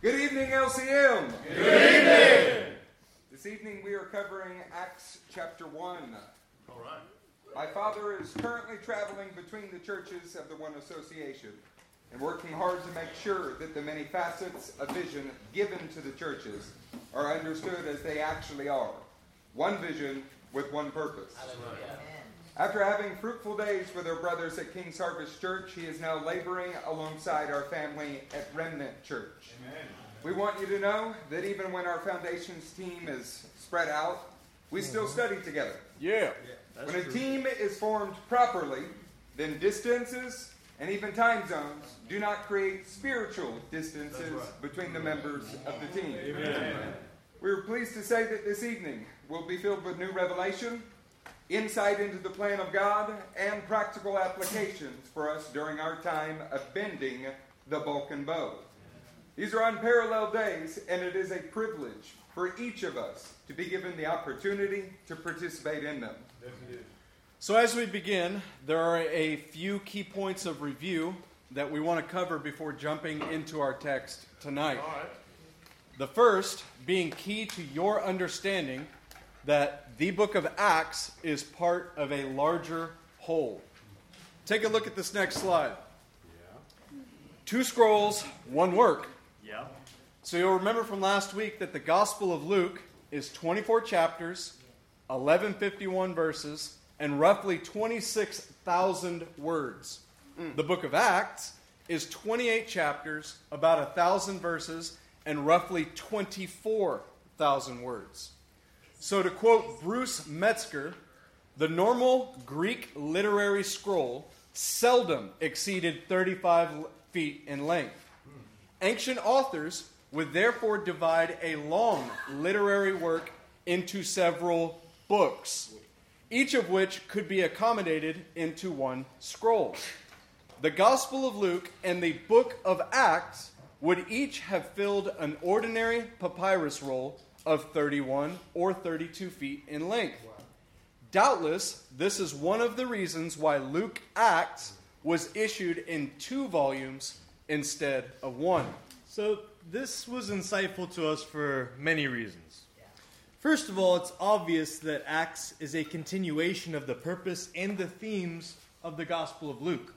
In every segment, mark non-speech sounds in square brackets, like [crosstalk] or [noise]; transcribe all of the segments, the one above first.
Good evening, LCM. Good evening. This evening we are covering Acts chapter 1. All right. My father is currently traveling between the churches of the One Association and working hard to make sure that the many facets of vision given to the churches are understood as they actually are. One vision with one purpose. After having fruitful days with our brothers at King's Harvest Church, he is now laboring alongside our family at Remnant Church. Amen. We want you to know that even when our foundations team is spread out, we still mm-hmm. study together. Yeah. when a team is formed properly, then distances and even time zones do not create spiritual distances right. between the members of the team. Amen. We are pleased to say that this evening will be filled with new revelation, insight into the plan of God, and practical applications for us during our time of bending the Vulcan bow. These are unparalleled days, and it is a privilege for each of us to be given the opportunity to participate in them. Yes, it is. So, as we begin, there are a few key points of review that we want to cover before jumping into our text tonight. All right. The first being key to your understanding that the book of Acts is part of a larger whole. Take a look at this next slide. Two scrolls, one work. Yeah. So you'll remember from last week that the Gospel of Luke is 24 chapters, 1151 verses, and roughly 26,000 words. Mm. The book of Acts is 28 chapters, about 1,000 verses, and roughly 24,000 words. So to quote Bruce Metzger, the normal Greek literary scroll seldom exceeded 35 feet in length. Ancient authors would therefore divide a long literary work into several books, each of which could be accommodated into one scroll. The Gospel of Luke and the book of Acts would each have filled an ordinary papyrus roll of 31 or 32 feet in length. Doubtless, this is one of the reasons why Luke Acts was issued in two volumes instead of one. So, this was insightful to us for many reasons. First of all, it's obvious that Acts is a continuation of the purpose and the themes of the Gospel of Luke.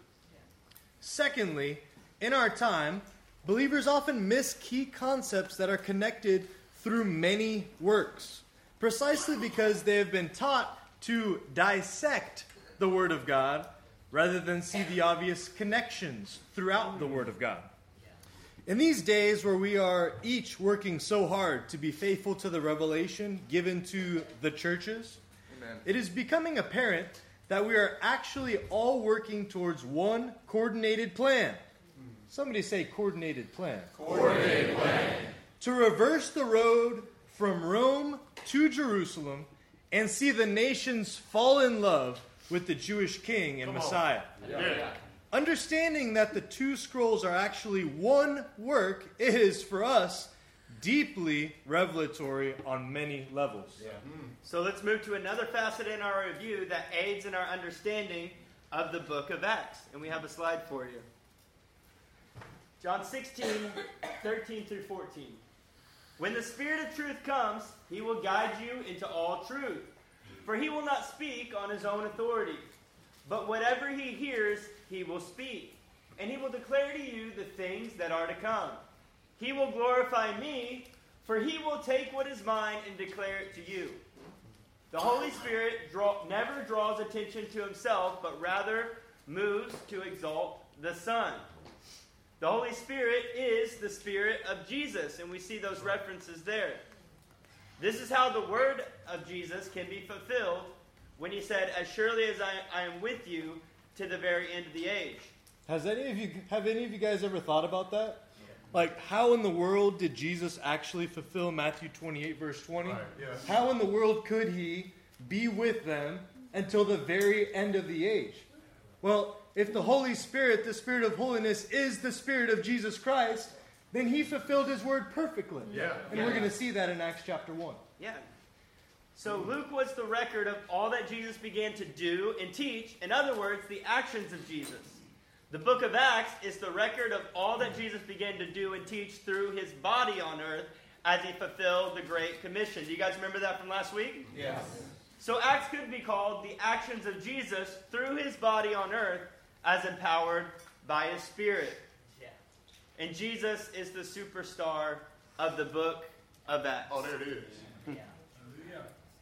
Secondly, in our time, believers often miss key concepts that are connected through many works, precisely because they have been taught to dissect the Word of God rather than see the obvious connections throughout the Word of God. In these days where we are each working so hard to be faithful to the revelation given to the churches, Amen. it is becoming apparent that we are actually all working towards one coordinated plan. Somebody say coordinated plan. Coordinated plan. To reverse the road from Rome to Jerusalem and see the nations fall in love with the Jewish king and Come. Messiah. Yeah. Understanding that the two scrolls are actually one work is, for us, deeply revelatory on many levels. Hmm. So let's move to another facet in our review that aids in our understanding of the book of Acts. And we have a slide for you. John 16, 13 through 14. When the Spirit of truth comes, he will guide you into all truth. For he will not speak on his own authority, but whatever he hears, he will speak. And he will declare to you the things that are to come. He will glorify me, for he will take what is mine and declare it to you. The Holy Spirit draw, never draws attention to himself, but rather moves to exalt the Son. The Holy Spirit is the Spirit of Jesus, and we see those references there. This is how the word of Jesus can be fulfilled when he said, As surely as I, I am with you to the very end of the age. Has any of you have any of you guys ever thought about that? Like how in the world did Jesus actually fulfill Matthew 28 verse 20? Right, yes. How in the world could he be with them until the very end of the age? Well, if the Holy Spirit, the Spirit of holiness is the Spirit of Jesus Christ, then he fulfilled his word perfectly. Yeah. And we're going to see that in Acts chapter 1. Yeah. So Luke was the record of all that Jesus began to do and teach. In other words, the actions of Jesus. The book of Acts is the record of all that Jesus began to do and teach through his body on earth as he fulfilled the Great Commission. Do you guys remember that from last week? Yes. So Acts could be called the actions of Jesus through his body on earth as empowered by his Spirit. Yeah. And Jesus is the superstar of the book of Acts. Oh, there it is. Yeah.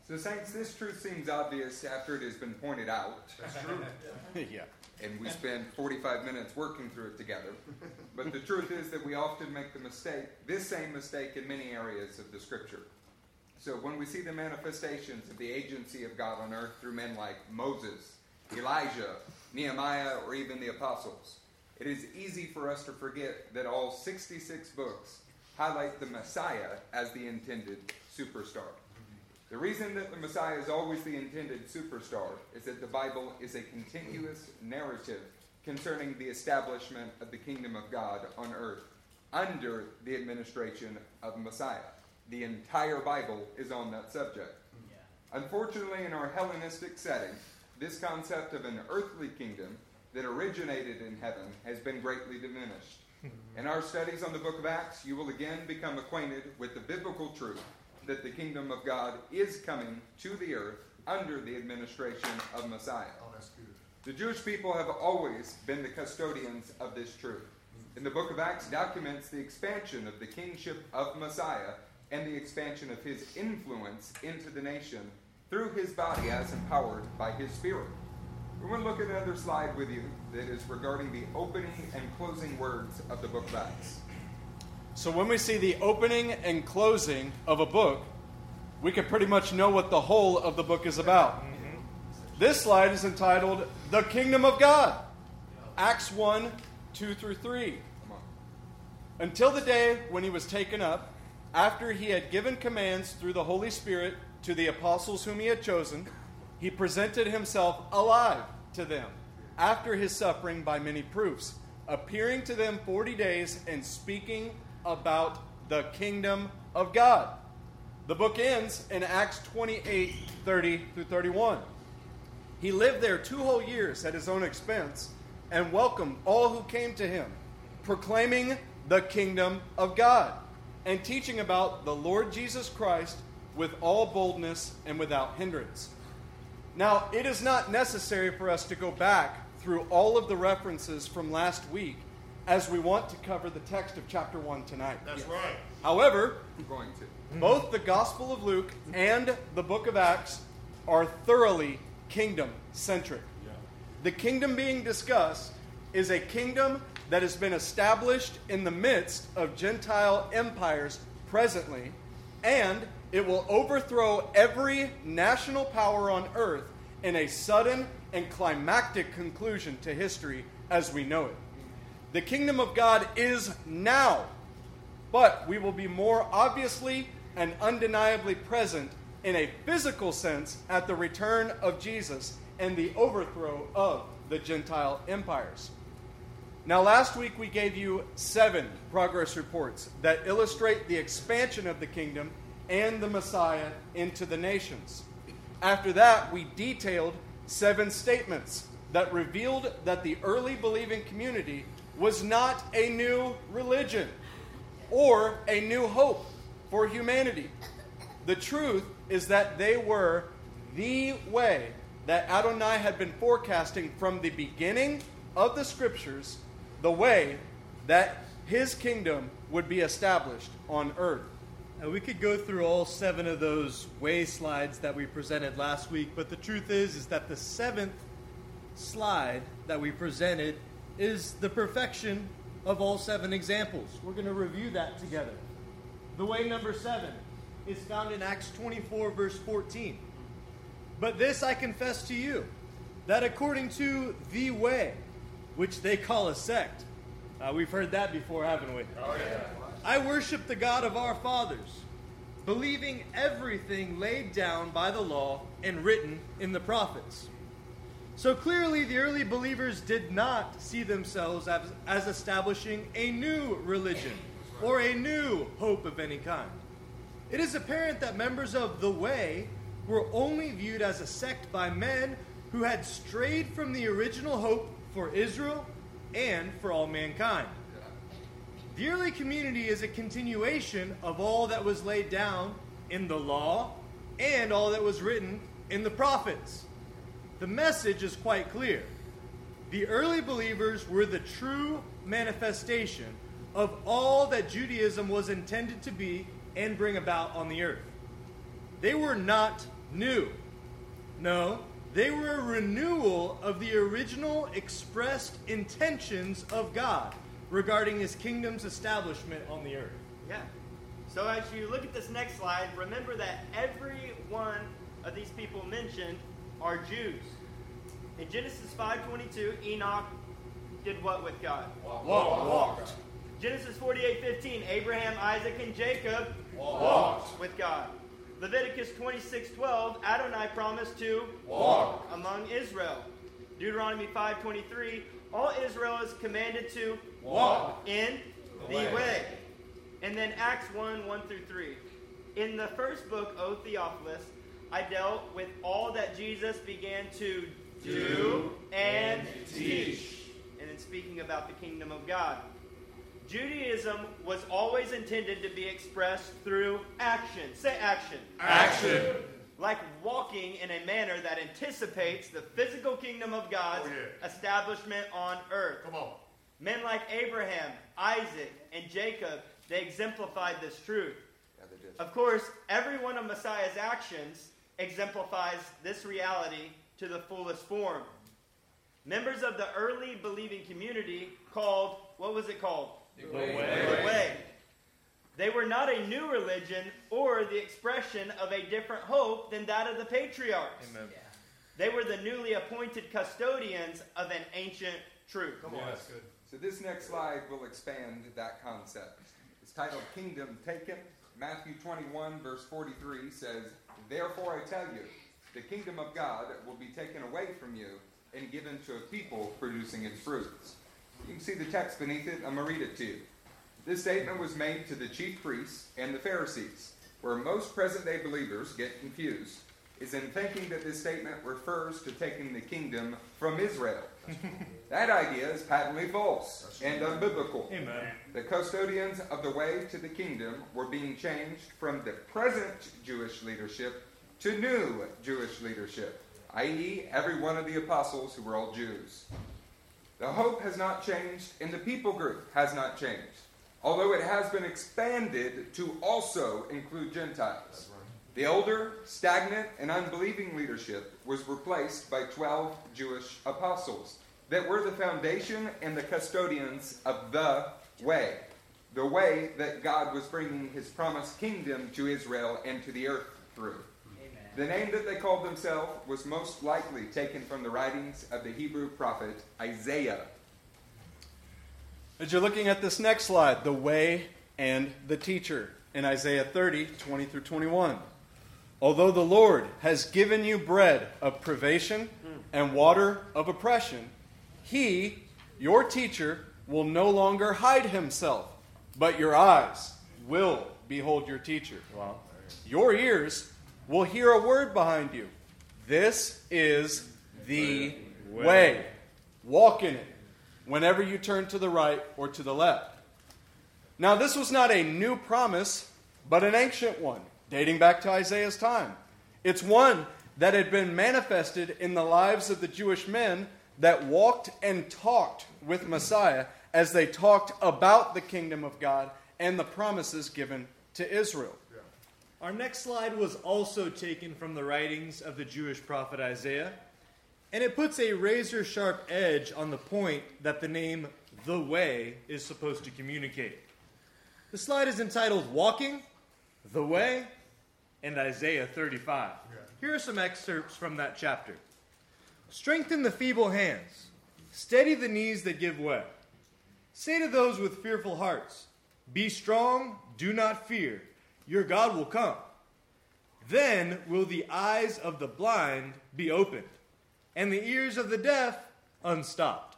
So, Saints, this truth seems obvious after it has been pointed out, That's true. [laughs] yeah. and we spend 45 minutes working through it together. But the truth is that we often make the mistake, this same mistake, in many areas of the Scripture. So, when we see the manifestations of the agency of God on earth through men like Moses, Elijah, Nehemiah, or even the apostles, it is easy for us to forget that all 66 books highlight the Messiah as the intended superstar. The reason that the Messiah is always the intended superstar is that the Bible is a continuous narrative concerning the establishment of the kingdom of God on earth under the administration of Messiah. The entire Bible is on that subject. Yeah. Unfortunately, in our Hellenistic setting, this concept of an earthly kingdom that originated in heaven has been greatly diminished. Hmm. In our studies on the book of Acts, you will again become acquainted with the biblical truth that the kingdom of God is coming to the earth under the administration of Messiah. Oh, that's good. The Jewish people have always been the custodians of this truth. And the book of Acts documents the expansion of the kingship of Messiah and the expansion of his influence into the nation through his body as empowered by his spirit. We want to look at another slide with you that is regarding the opening and closing words of the book of Acts. So when we see the opening and closing of a book, we can pretty much know what the whole of the book is about. Mm-hmm. This slide is entitled The Kingdom of God, Acts 1 2 through 3. Until the day when he was taken up, after he had given commands through the Holy Spirit to the apostles whom he had chosen, he presented himself alive to them after his suffering by many proofs, appearing to them 40 days and speaking about the kingdom of God. The book ends in Acts 28 30 through 31. He lived there two whole years at his own expense and welcomed all who came to him, proclaiming the kingdom of God and teaching about the Lord Jesus Christ with all boldness and without hindrance. Now, it is not necessary for us to go back through all of the references from last week as we want to cover the text of chapter 1 tonight. That's right. However, I'm going to. both the Gospel of Luke and the book of Acts are thoroughly kingdom centric. Yeah. The kingdom being discussed is a kingdom that has been established in the midst of Gentile empires presently, and it will overthrow every national power on earth in a sudden and climactic conclusion to history as we know it. The kingdom of God is now but we will be more obviously and undeniably present in a physical sense at the return of Jesus and the overthrow of the Gentile empires. Now, last week we gave you seven progress reports that illustrate the expansion of the kingdom and the Messiah into the nations. After that, we detailed seven statements that revealed that the early believing community was not a new religion or a new hope for humanity. The truth is that they were the way that Adonai had been forecasting from the beginning of the scriptures, the way that his kingdom would be established on earth. Now, we could go through all seven of those way slides that we presented last week, but the truth is, is that the seventh slide that we presented is the perfection of all seven examples. We're going to review that together. The way number seven is found in Acts 24, verse 14. But this I confess to you, that according to the way, which they call a sect, uh, we've heard that before, haven't we? Oh, yeah. I worship the God of our fathers, believing everything laid down by the law and written in the prophets. So clearly, the early believers did not see themselves as, as establishing a new religion or a new hope of any kind. It is apparent that members of the Way were only viewed as a sect by men who had strayed from the original hope for Israel and for all mankind. The early community is a continuation of all that was laid down in the law and all that was written in the prophets. The message is quite clear. The early believers were the true manifestation of all that Judaism was intended to be and bring about on the earth. They were not new. No, they were a renewal of the original expressed intentions of God regarding his kingdom's establishment on the earth. Yeah. So as you look at this next slide, remember that every one of these people mentioned are Jews. In Genesis 5:22, Enoch did what with God? Walked. Walked. Genesis 48:15, Abraham, Isaac, and Jacob Walked. with God. Leviticus 26:12, Adonai promised to Walk. among Israel. Deuteronomy 5:23, all Israel is commanded to Walk. in the way. And then Acts 1 1 through 3. In the first book, O Theophilus, I dealt with all that Jesus began to do and teach. And then speaking about the kingdom of God. Judaism was always intended to be expressed through action. Say action. Action. Like walking in a manner that anticipates the physical kingdom of God's Oh, yeah. establishment on earth. Come on. Men like Abraham, Isaac, and Jacob, they exemplified this truth. Yeah, they did. Of course, every one of Messiah's actions exemplifies this reality to the fullest form. Members of the early believing community called, what was it called? The The Way. They were not a new religion or the expression of a different hope than that of the patriarchs. Amen. They were the newly appointed custodians of an ancient truth. Come on. That's good. So this next slide will expand that concept. It's titled Kingdom Taken. Matthew 21, verse 43 says, Therefore I tell you, the kingdom of God will be taken away from you and given to a people producing its fruits. You can see the text beneath it. I'm going to read it to you. This statement was made to the chief priests and the Pharisees. Where most present day believers get confused is in thinking that this statement refers to taking the kingdom from Israel. [laughs] that idea is patently false and unbiblical. Amen. The custodians of the way to the kingdom were being changed from the present Jewish leadership to new Jewish leadership, i.e., every one of the apostles who were all Jews. The hope has not changed, and the people group has not changed, although it has been expanded to also include Gentiles. The older, stagnant, and unbelieving leadership was replaced by 12 Jewish apostles that were the foundation and the custodians of the way. The way that God was bringing his promised kingdom to Israel and to the earth through. The name that they called themselves was most likely taken from the writings of the Hebrew prophet Isaiah. As you're looking at this next slide, the way and the teacher in Isaiah 30, 20 through 21. Although the Lord has given you bread of privation hmm. and water of oppression, he, your teacher, will no longer hide himself, but your eyes will behold your teacher. Wow. Your ears will hear a word behind you. This is the way. Way. Walk in it whenever you turn to the right or to the left. Now, this was not a new promise, but an ancient one, dating back to Isaiah's time. It's one that had been manifested in the lives of the Jewish men that walked and talked with Messiah as they talked about the kingdom of God and the promises given to Israel. Our next slide was also taken from the writings of the Jewish prophet Isaiah, and it puts a razor sharp edge on the point that the name the Way is supposed to communicate. The slide is entitled Walking, the Way, and Isaiah 35. Here are some excerpts from that chapter. Strengthen the feeble hands, steady the knees that give way. Say to those with fearful hearts, Be strong, do not fear, your God will come. Then will the eyes of the blind be opened, and the ears of the deaf unstopped.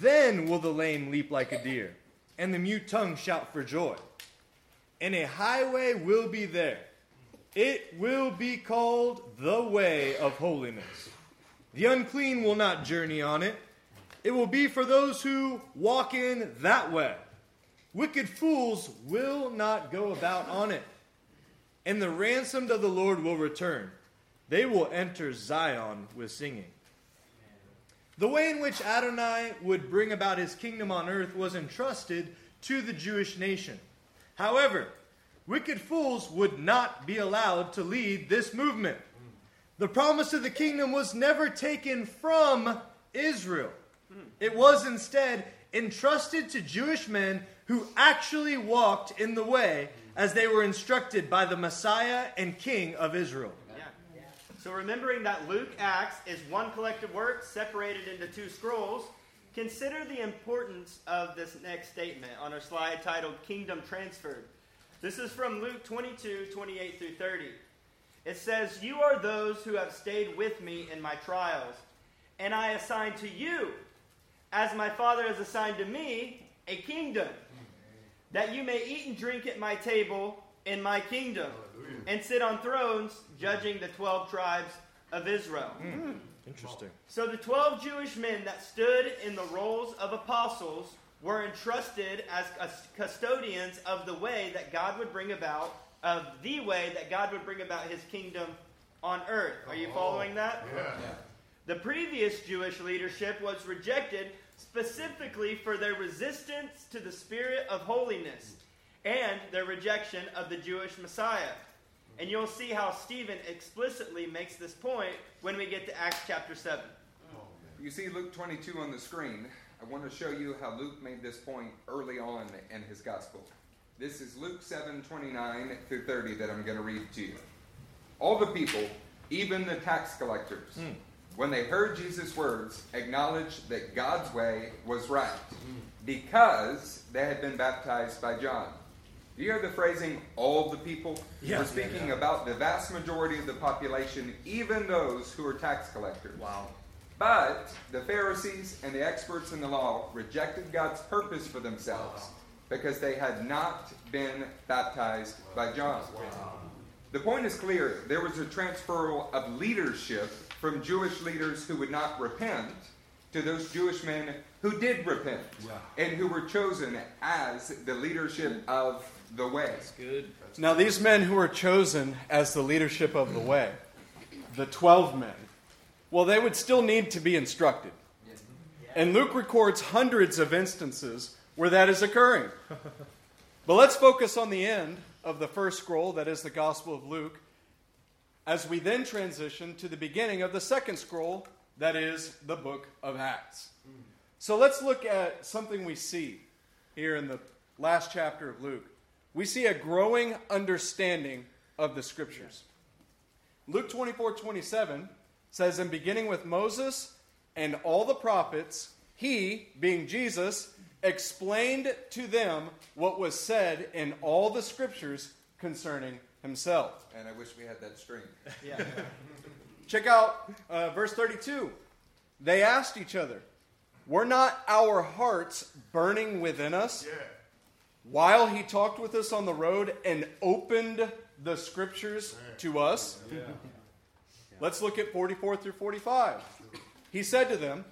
Then will the lame leap like a deer, and the mute tongue shout for joy. And a highway will be there. It will be called the way of holiness. The unclean will not journey on it. it will be for those who walk in that way. Wicked fools will not go about on it. And the ransomed of the Lord will return. They will enter Zion with singing. The way in which Adonai would bring about his kingdom on earth was entrusted to the Jewish nation. However, wicked fools would not be allowed to lead this movement. The promise of the kingdom was never taken from Israel. It was instead entrusted to Jewish men who actually walked in the way as they were instructed by the Messiah and King of Israel. So remembering that Luke Acts is one collective work separated into two scrolls, consider the importance of this next statement on our slide titled Kingdom Transferred. This is from Luke 22, 28 through 30. It says, You are those who have stayed with me in my trials, and I assign to you, as my Father has assigned to me, a kingdom, that you may eat and drink at my table in my kingdom, and sit on thrones judging the 12 tribes of Israel. Mm. Interesting. So the 12 Jewish men that stood in the roles of apostles were entrusted as custodians of the way that God would bring about of the way that God would bring about his kingdom on earth. Are you oh. following that? Yeah. The previous Jewish leadership was rejected specifically for their resistance to the spirit of holiness and their rejection of the Jewish Messiah. And you'll see how Stephen explicitly makes this point when we get to Acts chapter 7. You see Luke 22 on the screen. I want to show you how Luke made this point early on in his gospel. This is Luke 7 29 through 30 that I'm going to read to you. All the people, even the tax collectors, mm. when they heard Jesus' words, acknowledged that God's way was right mm. because they had been baptized by John. Do you hear the phrasing, all the people? Yeah. We're speaking yeah, yeah. about the vast majority of the population, even those who are tax collectors. Wow. But the Pharisees and the experts in the law rejected God's purpose for themselves. Wow because they had not been baptized by John. The point is clear. There was a transferal of leadership from Jewish leaders who would not repent to those Jewish men who did repent and who were chosen as the leadership of the way. That's good. Now, these men who were chosen as the leadership of the way, the 12 men, well, they would still need to be instructed. And Luke records hundreds of instances where that is occurring. but let's focus on the end of the first scroll, that is the Gospel of Luke, as we then transition to the beginning of the second scroll, that is the book of Acts. So let's look at something we see here in the last chapter of Luke. We see a growing understanding of the scriptures. Luke 24 27 says, In beginning with Moses and all the prophets, he, being Jesus, explained to them what was said in all the scriptures concerning himself. And I wish we had that string. Yeah. [laughs] Check out uh, verse 32. They asked each other, Were not our hearts burning within us yeah. while he talked with us on the road and opened the scriptures to us? Yeah. Let's look at 44 through 45. He said to them,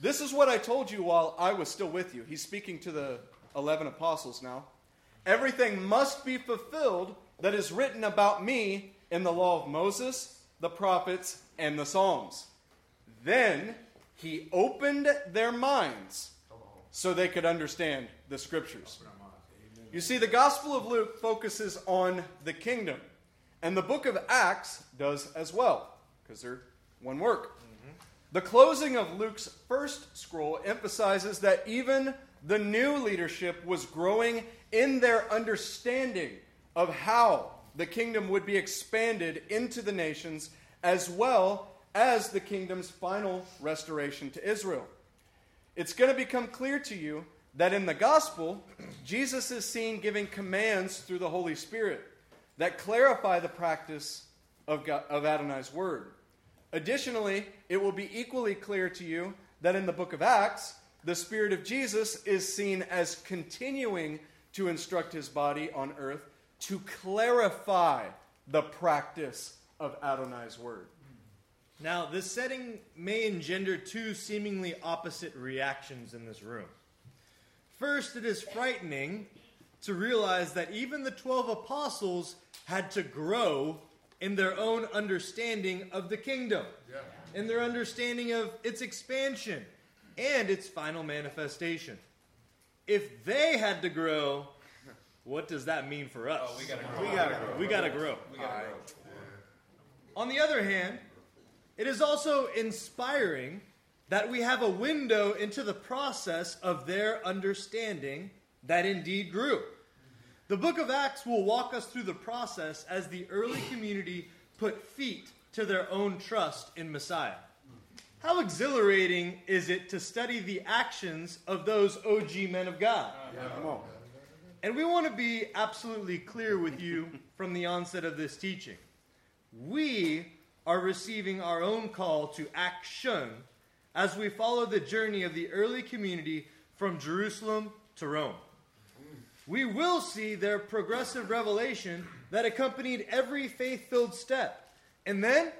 this is what I told you while I was still with you. He's speaking to the 11 apostles now. Everything must be fulfilled that is written about me in the law of Moses, the prophets, and the Psalms. Then he opened their minds so they could understand the scriptures. You see, the Gospel of Luke focuses on the kingdom, and the book of Acts does as well, because they're one work. The closing of Luke's first scroll emphasizes that even the new leadership was growing in their understanding of how the kingdom would be expanded into the nations as well as the kingdom's final restoration to Israel. It's going to become clear to you that in the gospel, Jesus is seen giving commands through the Holy Spirit that clarify the practice of, God, of Adonai's word. Additionally, it will be equally clear to you that in the book of Acts, the Spirit of Jesus is seen as continuing to instruct his body on earth to clarify the practice of Adonai's word. Now, this setting may engender two seemingly opposite reactions in this room. First, it is frightening to realize that even the 12 apostles had to grow in their own understanding of the kingdom, in their understanding of its expansion and its final manifestation. If they had to grow, what does that mean for us? Oh, we gotta grow. We gotta grow. We gotta grow. We gotta grow. On the other hand, it is also inspiring that we have a window into the process of their understanding that indeed grew. The book of Acts will walk us through the process as the early community put feet to their own trust in Messiah. How exhilarating is it to study the actions of those OG men of God? Yeah, come on. And we want to be absolutely clear with you [laughs] from the onset of this teaching. We are receiving our own call to action as we follow the journey of the early community from Jerusalem to Rome. We will see their progressive revelation that accompanied every faith filled step. And then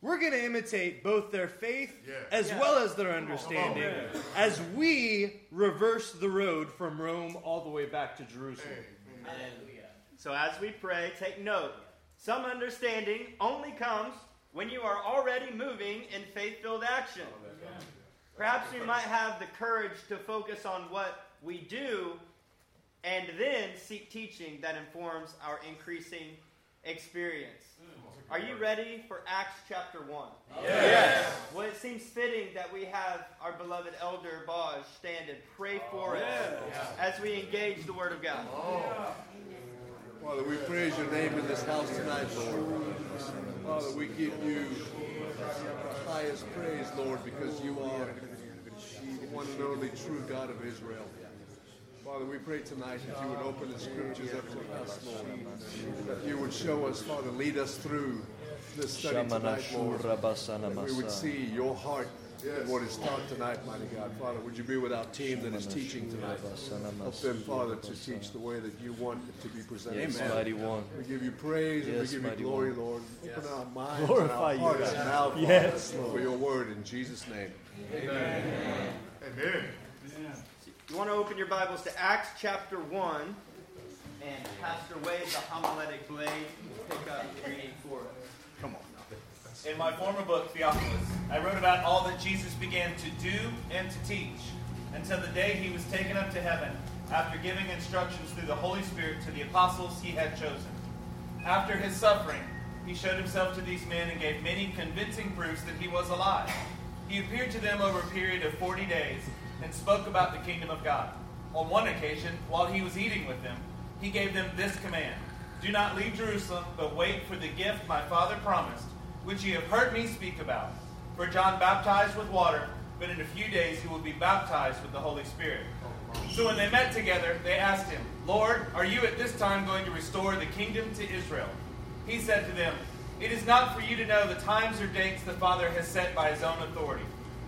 we're going to imitate both their faith as well as their understanding as we reverse the road from Rome all the way back to Jerusalem. So as we pray, take note. Some understanding only comes when you are already moving in faith filled action. Perhaps we might have the courage to focus on what we do and then seek teaching that informs our increasing experience. Are you ready for Acts chapter 1? Yes. Well, it seems fitting that we have our beloved elder Boz stand and pray for us as we engage the Word of God. Father, we praise your name in this house tonight, Lord. Father, we give you the highest praise, Lord, because you are the one and only true God of Israel. Father, we pray tonight that you would open the scriptures up to us, Lord. That you would show us, Father, lead us through this study tonight, Lord. That we would see your heart in what is taught tonight, mighty God. Father, would you be with our team that is teaching tonight? Help them, Father, to teach the way that you want it to be presented. Yes, Amen. mighty one. We give you praise and Yes, we give you glory, one. Lord. Open our minds Glorify and you, our hearts God. now, Father, Yes, for your word in Jesus' name. You want to open your Bibles to Acts chapter 1, and Pastor Wade, the homiletic blade, will pick up the reading for us. Come on. In my former book, Theophilus, I wrote about all that Jesus began to do and to teach until the day he was taken up to heaven, after giving instructions through the Holy Spirit to the apostles he had chosen. After his suffering, he showed himself to these men and gave many convincing proofs that he was alive. He appeared to them over a period of 40 days and spoke about the kingdom of God. On one occasion, while he was eating with them, he gave them this command Do not leave Jerusalem, but wait for the gift my Father promised, which ye have heard me speak about. For John baptized with water, but in a few days he will be baptized with the Holy Spirit. So when they met together, they asked him, Lord, are you at this time going to restore the kingdom to Israel? He said to them, It is not for you to know the times or dates the Father has set by his own authority,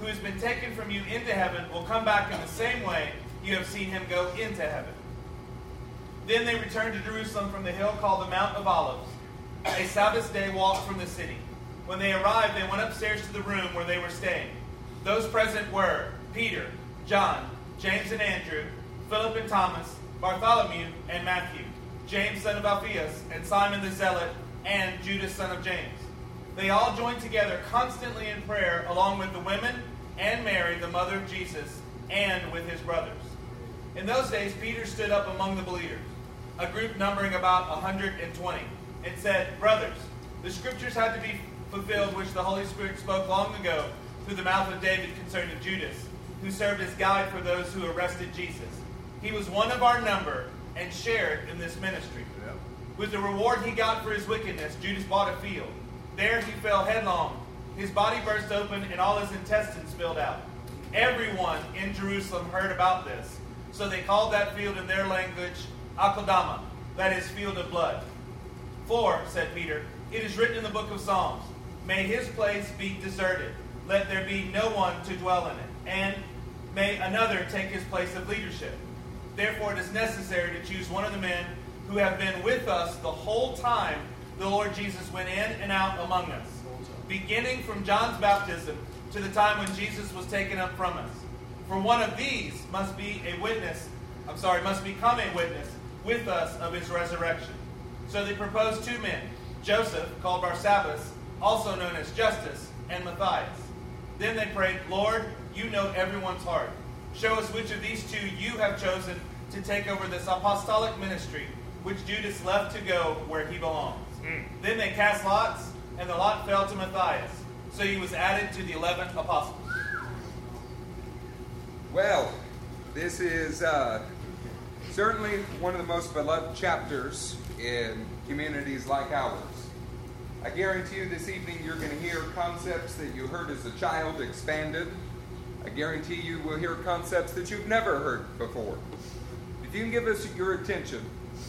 who has been taken from you into heaven, will come back in the same way you have seen him go into heaven. Then they returned to Jerusalem from the hill called the Mount of Olives, a Sabbath day walk from the city. When they arrived, they went upstairs to the room where they were staying. Those present were Peter, John, James and Andrew, Philip and Thomas, Bartholomew and Matthew, James son of Alphaeus, and Simon the Zealot, and Judas son of James. They all joined together constantly in prayer, along with the women and Mary, the mother of Jesus, and with his brothers. In those days, Peter stood up among the believers, a group numbering about 120, and said, Brothers, the scriptures had to be fulfilled which the Holy Spirit spoke long ago through the mouth of David concerning Judas, who served as guide for those who arrested Jesus. He was one of our number and shared in this ministry. With the reward he got for his wickedness, Judas bought a field. There he fell headlong his body burst open and all his intestines spilled out. Everyone in Jerusalem heard about this. So they called that field in their language Akeldama, that is, field of blood. For, said Peter, it is written in the book of Psalms, May his place be deserted, let there be no one to dwell in it, and may another take his place of leadership. Therefore, it is necessary to choose one of the men who have been with us the whole time the Lord Jesus went in and out among us, beginning from John's baptism to the time when Jesus was taken up from us. For one of these must be a witness, I'm sorry, must become a witness with us of his resurrection. So they proposed two men, Joseph, called Barsabbas, also known as Justus, and Matthias. Then they prayed, Lord, you know everyone's heart. Show us which of these two you have chosen to take over this apostolic ministry, which Judas left to go where he belongs. Then they cast lots, and the lot fell to Matthias. So he was added to the eleven apostles. Well, this is uh, certainly one of the most beloved chapters in communities like ours. I guarantee you this evening you're going to hear concepts that you heard as a child expanded. I guarantee you will hear concepts that you've never heard before. If you can give us your attention,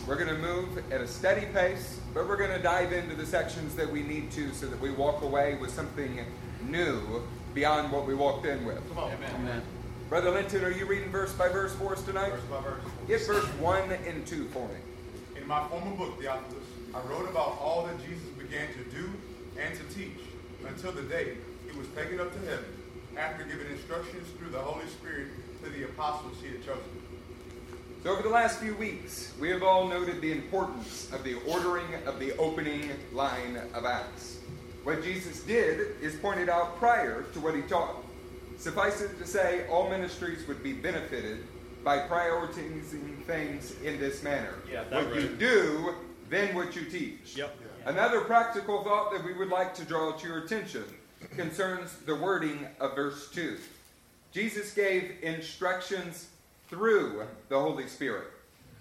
we're going to move at a steady pace, but we're going to dive into the sections that we need to so that we walk away with something new beyond what we walked in with. Amen. Amen. Brother Linton, are you reading verse by verse for us tonight? Verse by verse. Get verse 1 and 2 for me. In my former book, Theophilus, I wrote about all that Jesus began to do and to teach until the day he was taken up to heaven after giving instructions through the Holy Spirit to the apostles he had chosen. So, over the last few weeks, we have all noted the importance of the ordering of the opening line of Acts. What Jesus did is pointed out prior to what he taught. Suffice it to say, all ministries would be benefited by prioritizing things in this manner. Yeah, what right. you do, then what you teach. Yep. Another practical thought that we would like to draw to your attention concerns the wording of verse 2. Jesus gave instructions through the Holy Spirit.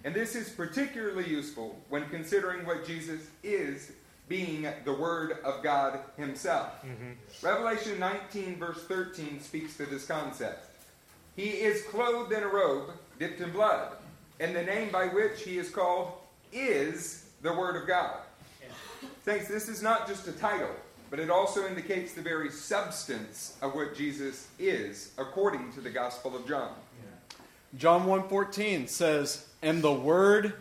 And this is particularly useful when considering what Jesus is being the Word of God Himself. Mm-hmm. Revelation 19, verse 13, speaks to this concept. He is clothed in a robe dipped in blood, and the name by which he is called is the Word of God. Thanks, this is not just a title, but it also indicates the very substance of what Jesus is, according to the Gospel of John. John 1:14 says, "And the word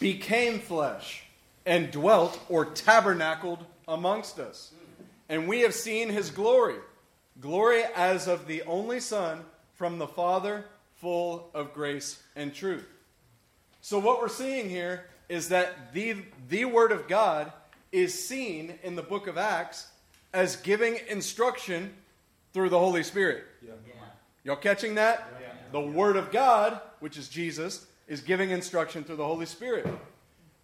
became flesh and dwelt or tabernacled amongst us. And we have seen his glory, glory as of the only son from the Father, full of grace and truth." So what we're seeing here is that the the word of God is seen in the book of Acts as giving instruction through the Holy Spirit. Yeah. Y'all catching that? Yeah. The Word of God, which is Jesus, is giving instruction through the Holy Spirit.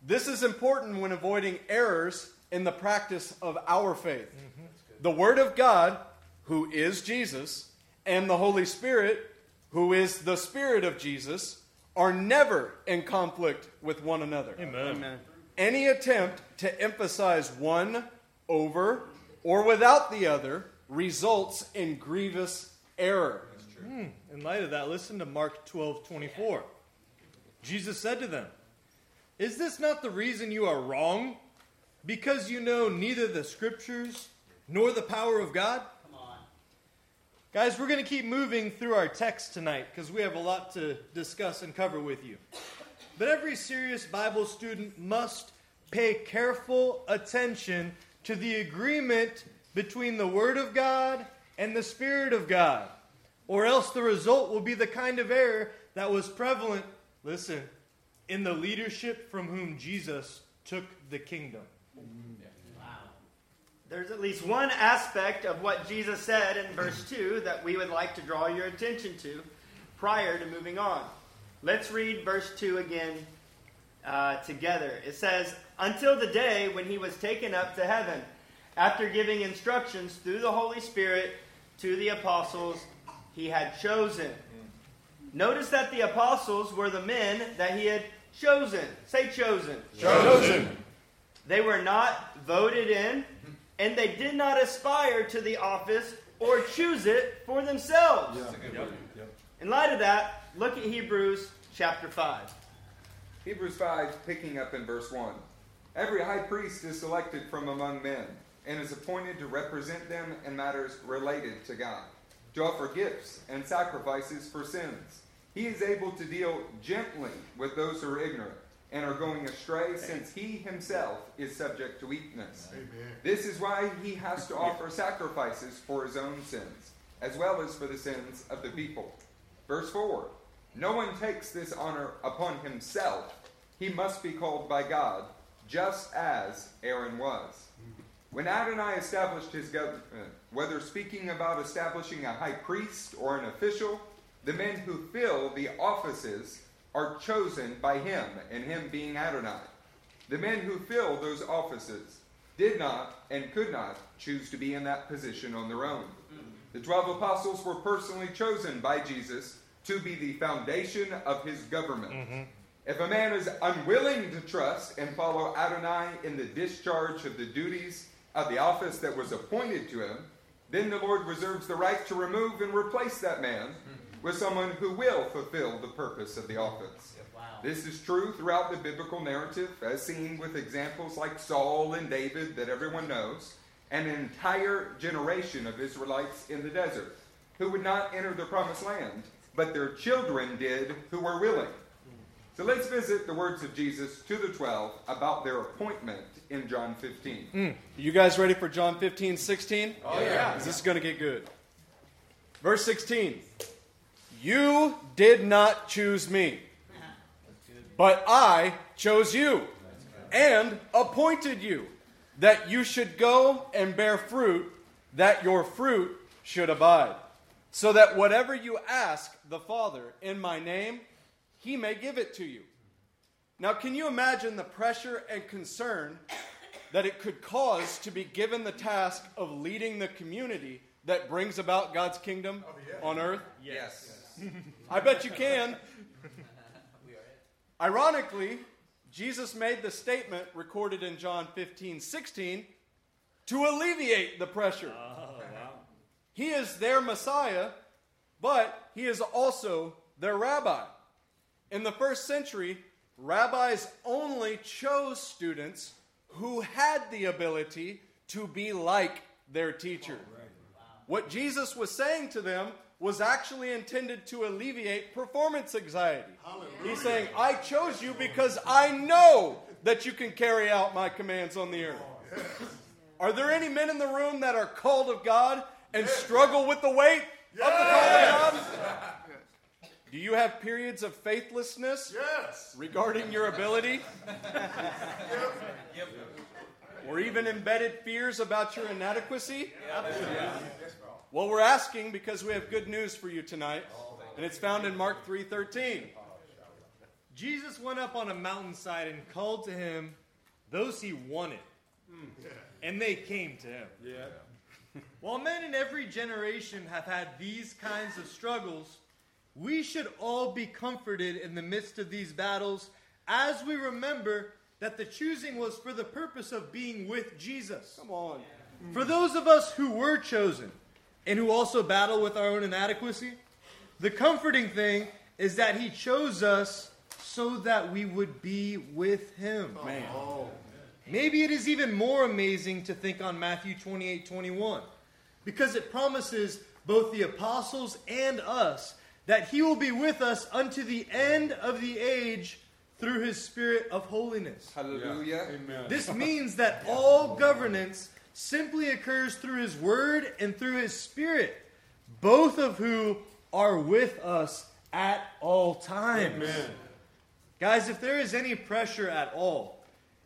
This is important when avoiding errors in the practice of our faith. Mm-hmm. The Word of God, who is Jesus, and the Holy Spirit, who is the Spirit of Jesus, are never in conflict with one another. Amen. Amen. Any attempt to emphasize one over or without the other results in grievous error. Hmm. In light of that, listen to Mark 12 24. Jesus said to them, Is this not the reason you are wrong? Because you know neither the scriptures nor the power of God? Come on. Guys, we're going to keep moving through our text tonight because we have a lot to discuss and cover with you. But every serious Bible student must pay careful attention to the agreement between the Word of God and the Spirit of God, or else the result will be the kind of error that was prevalent, listen, in the leadership from whom Jesus took the kingdom. Wow. There's at least one aspect of what Jesus said in verse 2 that we would like to draw your attention to prior to moving on. Let's read verse 2 again uh, together. It says, Until the day when he was taken up to heaven, after giving instructions through the Holy Spirit to the apostles he had chosen. Notice that the apostles were the men that he had chosen. Say chosen. Chosen. They were not voted in and they did not aspire to the office or choose it for themselves. In light of that, look at Hebrews chapter 5. Hebrews 5, picking up in verse 1. Every high priest is selected from among men and is appointed to represent them in matters related to God, to offer gifts and sacrifices for sins. He is able to deal gently with those who are ignorant and are going astray, since he himself is subject to weakness. Amen. This is why he has to [laughs] offer sacrifices for his own sins, as well as for the sins of the people. Verse 4 No one takes this honor upon himself, he must be called by God, just as Aaron was. When Adonai established his government, whether speaking about establishing a high priest or an official, the men who fill the offices are chosen by him, and him being Adonai. The men who fill those offices did not and could not choose to be in that position on their own. The twelve apostles were personally chosen by Jesus to be the foundation of his government. Mm-hmm. If a man is unwilling to trust and follow Adonai in the discharge of the duties of the office that was appointed to him, then the Lord reserves the right to remove and replace that man hmm. with someone who will fulfill the purpose of the office. Wow. This is true throughout the biblical narrative, as seen with examples like Saul and David that everyone knows, and an entire generation of Israelites in the desert who would not enter the promised land, but their children did who were willing. Hmm. So let's visit the words of Jesus to the 12 about their appointment in John 15. Mm. You guys ready for John 15, 16? Oh, yeah. This is going to get good. Verse 16. You did not choose me, but I chose you and appointed you that you should go and bear fruit, that your fruit should abide, so that whatever you ask the Father in my name, he may give it to you. Now, can you imagine the pressure and concern that it could cause to be given the task of leading the community that brings about God's kingdom oh, yeah. on earth? Yes. [laughs] I bet you can. Ironically, Jesus made the statement recorded in John 15, 16 to alleviate the pressure. Oh, wow. He is their Messiah, but he is also their rabbi. In the first century, rabbis only chose students who had the ability to be like their teacher. Oh, what Jesus was saying to them was actually intended to alleviate performance anxiety. Hallelujah. He's saying, I chose you because I know that you can carry out my commands on the earth. Are there any men in the room that are called of God and yes. struggle with the weight yes. of the call of God? Do you have periods of faithlessness yes. regarding your ability? [laughs] yep. Or even embedded fears about your inadequacy? Yep. Well, we're asking because we have good news for you tonight, and it's found in Mark 3:13. Jesus went up on a mountainside and called to him those he wanted, hmm. and they came to him. Yeah. While men in every generation have had these kinds of struggles, we should all be comforted in the midst of these battles as we remember that the choosing was for the purpose of being with Jesus. Come on. For those of us who were chosen, and who also battle with our own inadequacy. The comforting thing is that He chose us so that we would be with Him. Man. Maybe it is even more amazing to think on Matthew 28 21, because it promises both the apostles and us that He will be with us unto the end of the age through His Spirit of holiness. Hallelujah. Yeah. This [laughs] means that all governance simply occurs through His Word and through His Spirit, both of who are with us at all times. Amen. Guys, if there is any pressure at all,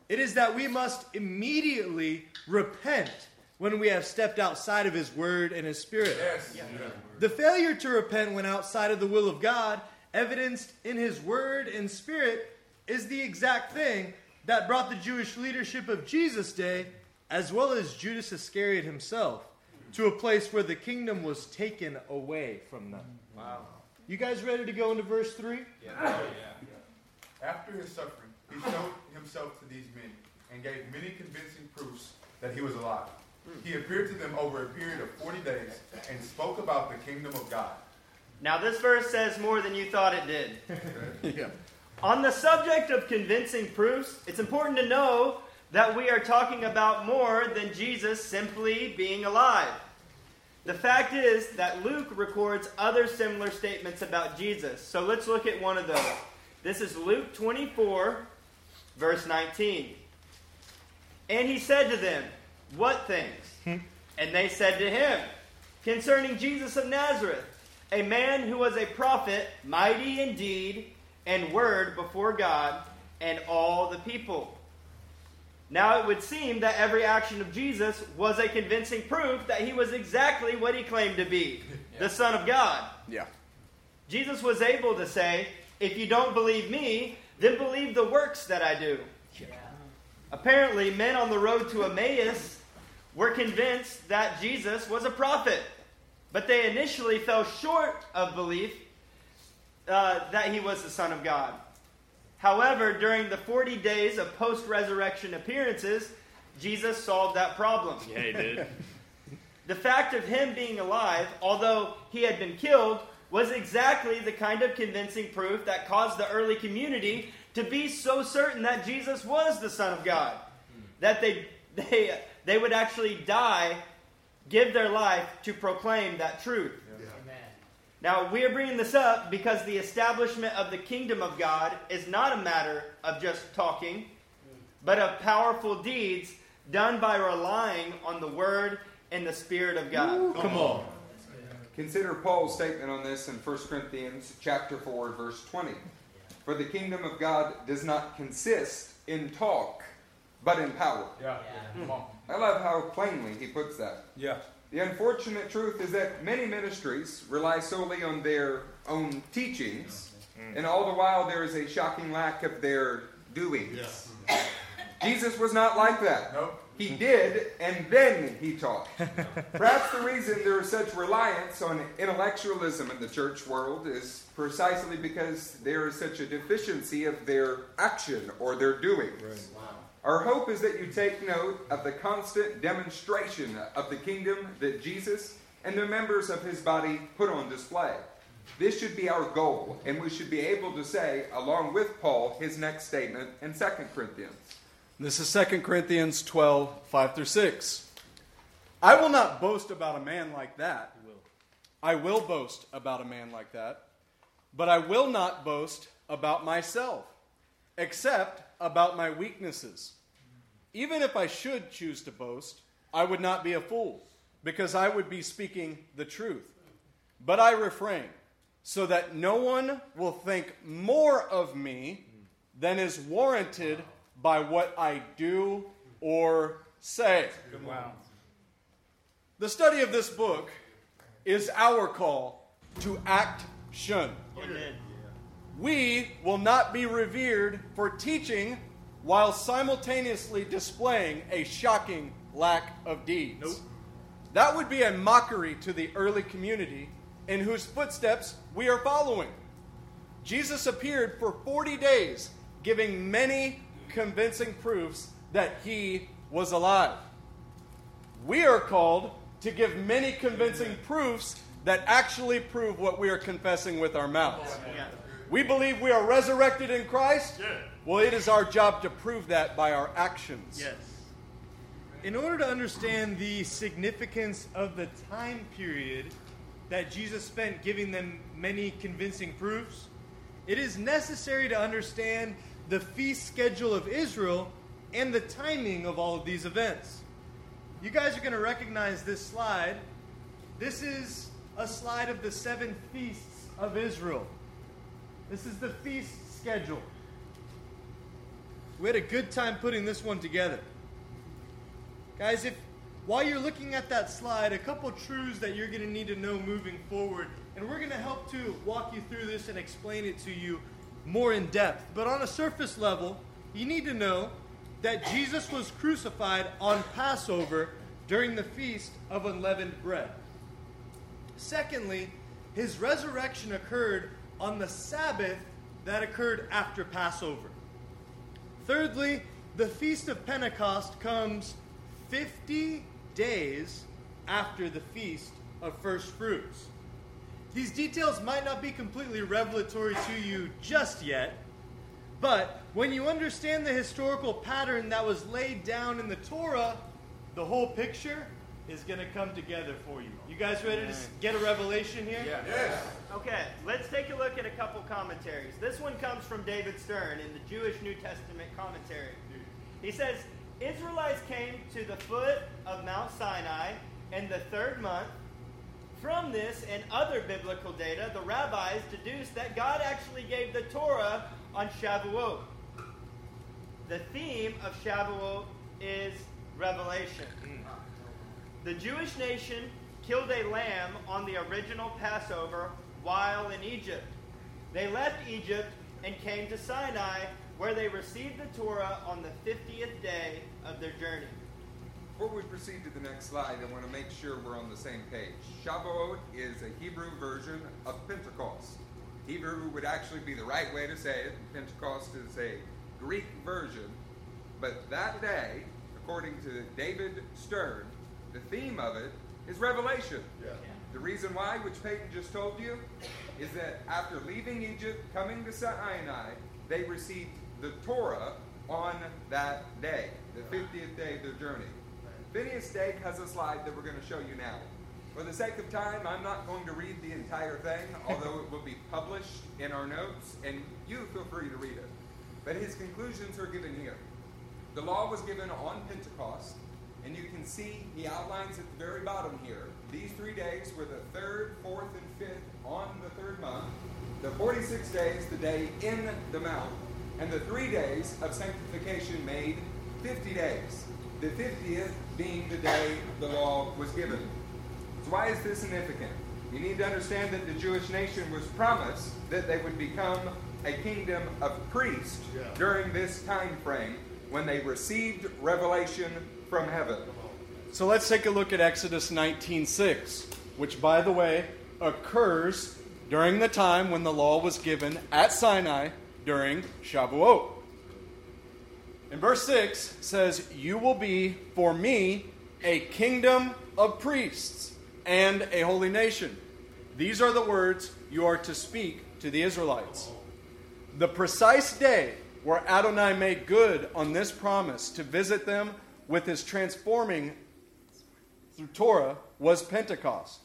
it is that we must immediately repent when we have stepped outside of His Word and His Spirit. Yes. The failure to repent when outside of the will of God, evidenced in His Word and Spirit, is the exact thing that brought the Jewish leadership of Jesus' day as well as Judas Iscariot himself, to a place where the kingdom was taken away from them. Wow. You guys ready to go into verse 3? Yeah. Oh, yeah. After his suffering, he showed himself to these men and gave many convincing proofs that he was alive. He appeared to them over a period of 40 days and spoke about the kingdom of God. Now, this verse says more than you thought it did. [laughs] Yeah. On the subject of convincing proofs, it's important to know that we are talking about more than Jesus simply being alive. The fact is that Luke records other similar statements about Jesus. So let's look at one of those. This is Luke 24, verse 19. And he said to them, What things? and they said to him, Concerning Jesus of Nazareth, a man who was a prophet, mighty in deed and word before God and all the people. Now it would seem that every action of Jesus was a convincing proof that he was exactly what he claimed to be the Son of God. Yeah. Jesus was able to say, If you don't believe me, then believe the works that I do. Yeah. Apparently, men on the road to Emmaus were convinced that Jesus was a prophet, but they initially fell short of belief uh, that he was the Son of God. However, during the 40 days of post resurrection appearances, Jesus solved that problem. Yeah, he did. [laughs] The fact of him being alive, although he had been killed, was exactly the kind of convincing proof that caused the early community to be so certain that Jesus was the Son of God. That they, [laughs] they, they would actually die, give their life to proclaim that truth. Now, we are bringing this up because the establishment of the kingdom of God is not a matter of just talking, but of powerful deeds done by relying on the word and the Spirit of God. Come on. Consider Paul's statement on this in 1 Corinthians chapter 4 verse 20. For the kingdom of God does not consist in talk, but in power. Yeah. Come on. I love how plainly he puts that. Yeah. The unfortunate truth is that many ministries rely solely on their own teachings, mm-hmm. and all the while there is a shocking lack of their doings. [coughs] Jesus was not like that. Nope. He did, and then he taught. [laughs] Perhaps the reason there is such reliance on intellectualism in the church world is precisely because there is such a deficiency of their action or their doings. Our hope is that you take note of the constant demonstration of the kingdom that Jesus and the members of his body put on display. This should be our goal, and we should be able to say, along with Paul, his next statement in 2 Corinthians. This is 2 Corinthians 12, 5 through 6. I will not boast about a man like that. I will boast about a man like that. But I will not boast about myself, except about my weaknesses. Even if I should choose to boast, I would not be a fool, because I would be speaking the truth. But I refrain, so that no one will think more of me than is warranted by what I do or say. Wow. The study of this book is our call to action. Amen. We will not be revered for teaching while simultaneously displaying a shocking lack of deeds. Nope. That would be a mockery to the early community in whose footsteps we are following. Jesus appeared for 40 days, giving many convincing proofs that he was alive. We are called to give many convincing proofs that actually prove what we are confessing with our mouths. Yeah. We believe we are resurrected in Christ. Yeah. Well, it is our job to prove that by our actions. Yes. In order to understand the significance of the time period that Jesus spent giving them many convincing proofs, it is necessary to understand the feast schedule of Israel and the timing of all of these events. You guys are going to recognize this slide. This is a slide of the seven feasts of Israel. This is the feast schedule. We had a good time putting this one together. Guys, if while you're looking at that slide, a couple truths that you're going to need to know moving forward, and we're going to help to walk you through this and explain it to you more in depth. But on a surface level, you need to know that Jesus was crucified on Passover during the feast of unleavened bread. Secondly, his resurrection occurred on the Sabbath that occurred after Passover. Thirdly, the Feast of Pentecost comes 50 days after the feast of first fruits. These details might not be completely revelatory to you just yet, but when you understand the historical pattern that was laid down in the Torah, the whole picture is going to come together for you. You guys ready to get a revelation here? Yeah. Yes. Okay, let's take a look at a couple commentaries. This one comes from David Stern in the Jewish New Testament commentary. He says, Israelites came to the foot of Mount Sinai in the third month. From this and other biblical data, the rabbis deduced that God actually gave the Torah on Shavuot. The theme of Shavuot is revelation. Hmm. The Jewish nation killed a lamb on the original Passover while in Egypt. They left Egypt and came to Sinai, where they received the Torah on the 50th day of their journey. Before we proceed to the next slide, I want to make sure we're on the same page. Shavuot is a Hebrew version of Pentecost. Hebrew would actually be the right way to say it. Pentecost is a Greek version. But that day, according to David Stern, the theme of it is revelation. Yeah. The reason why, which Peyton just told you, is that after leaving Egypt, coming to Sinai, they received the Torah on that day, the 50th day of their journey. Finis Dake has a slide that we're going to show you now. For the sake of time, I'm not going to read the entire thing, although it will be published in our notes, and you feel free to read it. But his conclusions are given here. The law was given on Pentecost, and you can see he outlines at the very bottom here. These three days were the third, fourth, and fifth on the third month. The 46 days, the day in the mount. And the three days of sanctification made 50 days. The 50th being the day the law was given. So why is this significant? You need to understand that the Jewish nation was promised that they would become a kingdom of priests Yeah. during this time frame when they received revelation from heaven. So let's take a look at Exodus 19:6, which by the way occurs during the time when the law was given at Sinai during Shavuot. And verse 6 says, "You will be for me a kingdom of priests and a holy nation." These are the words you are to speak to the Israelites. The precise day where Adonai made good on this promise to visit them with his transforming through Torah was Pentecost.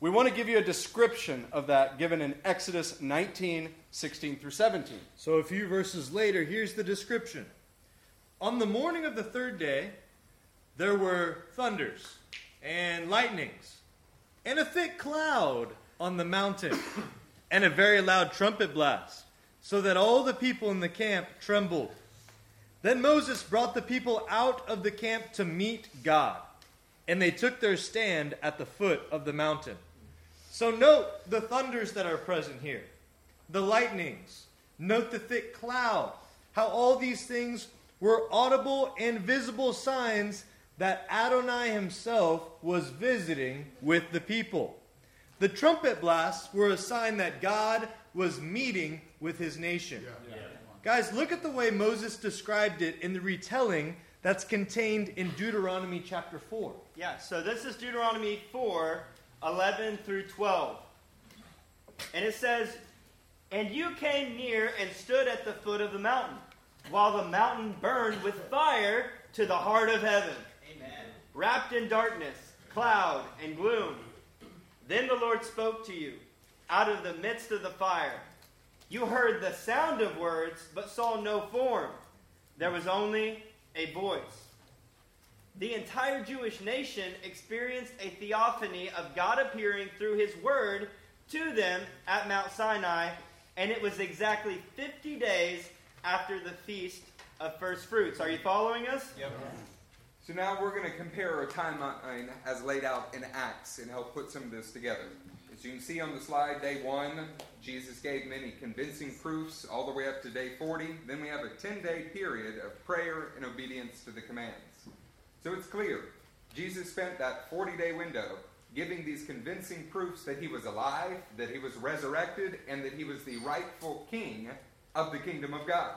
We want to give you a description of that given in Exodus 19, 16 through 17. So a few verses later, here's the description. On the morning of the third day, there were thunders and lightnings, and a thick cloud on the mountain, and a very loud trumpet blast, so that all the people in the camp trembled. Then Moses brought the people out of the camp to meet God, and they took their stand at the foot of the mountain. So note the thunders that are present here, the lightnings, note the thick cloud, how all these things were audible and visible signs that Adonai himself was visiting with the people. The trumpet blasts were a sign that God was meeting with his nation. Guys, look at the way Moses described it in the retelling that's contained in Deuteronomy chapter 4. Yeah, so this is Deuteronomy 4 11 through 12. And it says, And you came near and stood at the foot of the mountain, while the mountain burned with fire to the heart of heaven. Amen. Wrapped in darkness, cloud, and gloom. Then the Lord spoke to you out of the midst of the fire. You heard the sound of words, but saw no form. There was only a voice. The entire Jewish nation experienced a theophany of God appearing through His Word to them at Mount Sinai, and it was exactly 50 days after the Feast of First Fruits. Are you following us? Yep. So now we're going to compare our timeline as laid out in Acts and help put some of this together. You can see on the slide, day one, Jesus gave many convincing proofs all the way up to day 40. Then we have a 10 day period of prayer and obedience to the commands. So it's clear. Jesus spent that 40 day window giving these convincing proofs that he was alive, that he was resurrected, and that he was the rightful king of the kingdom of God.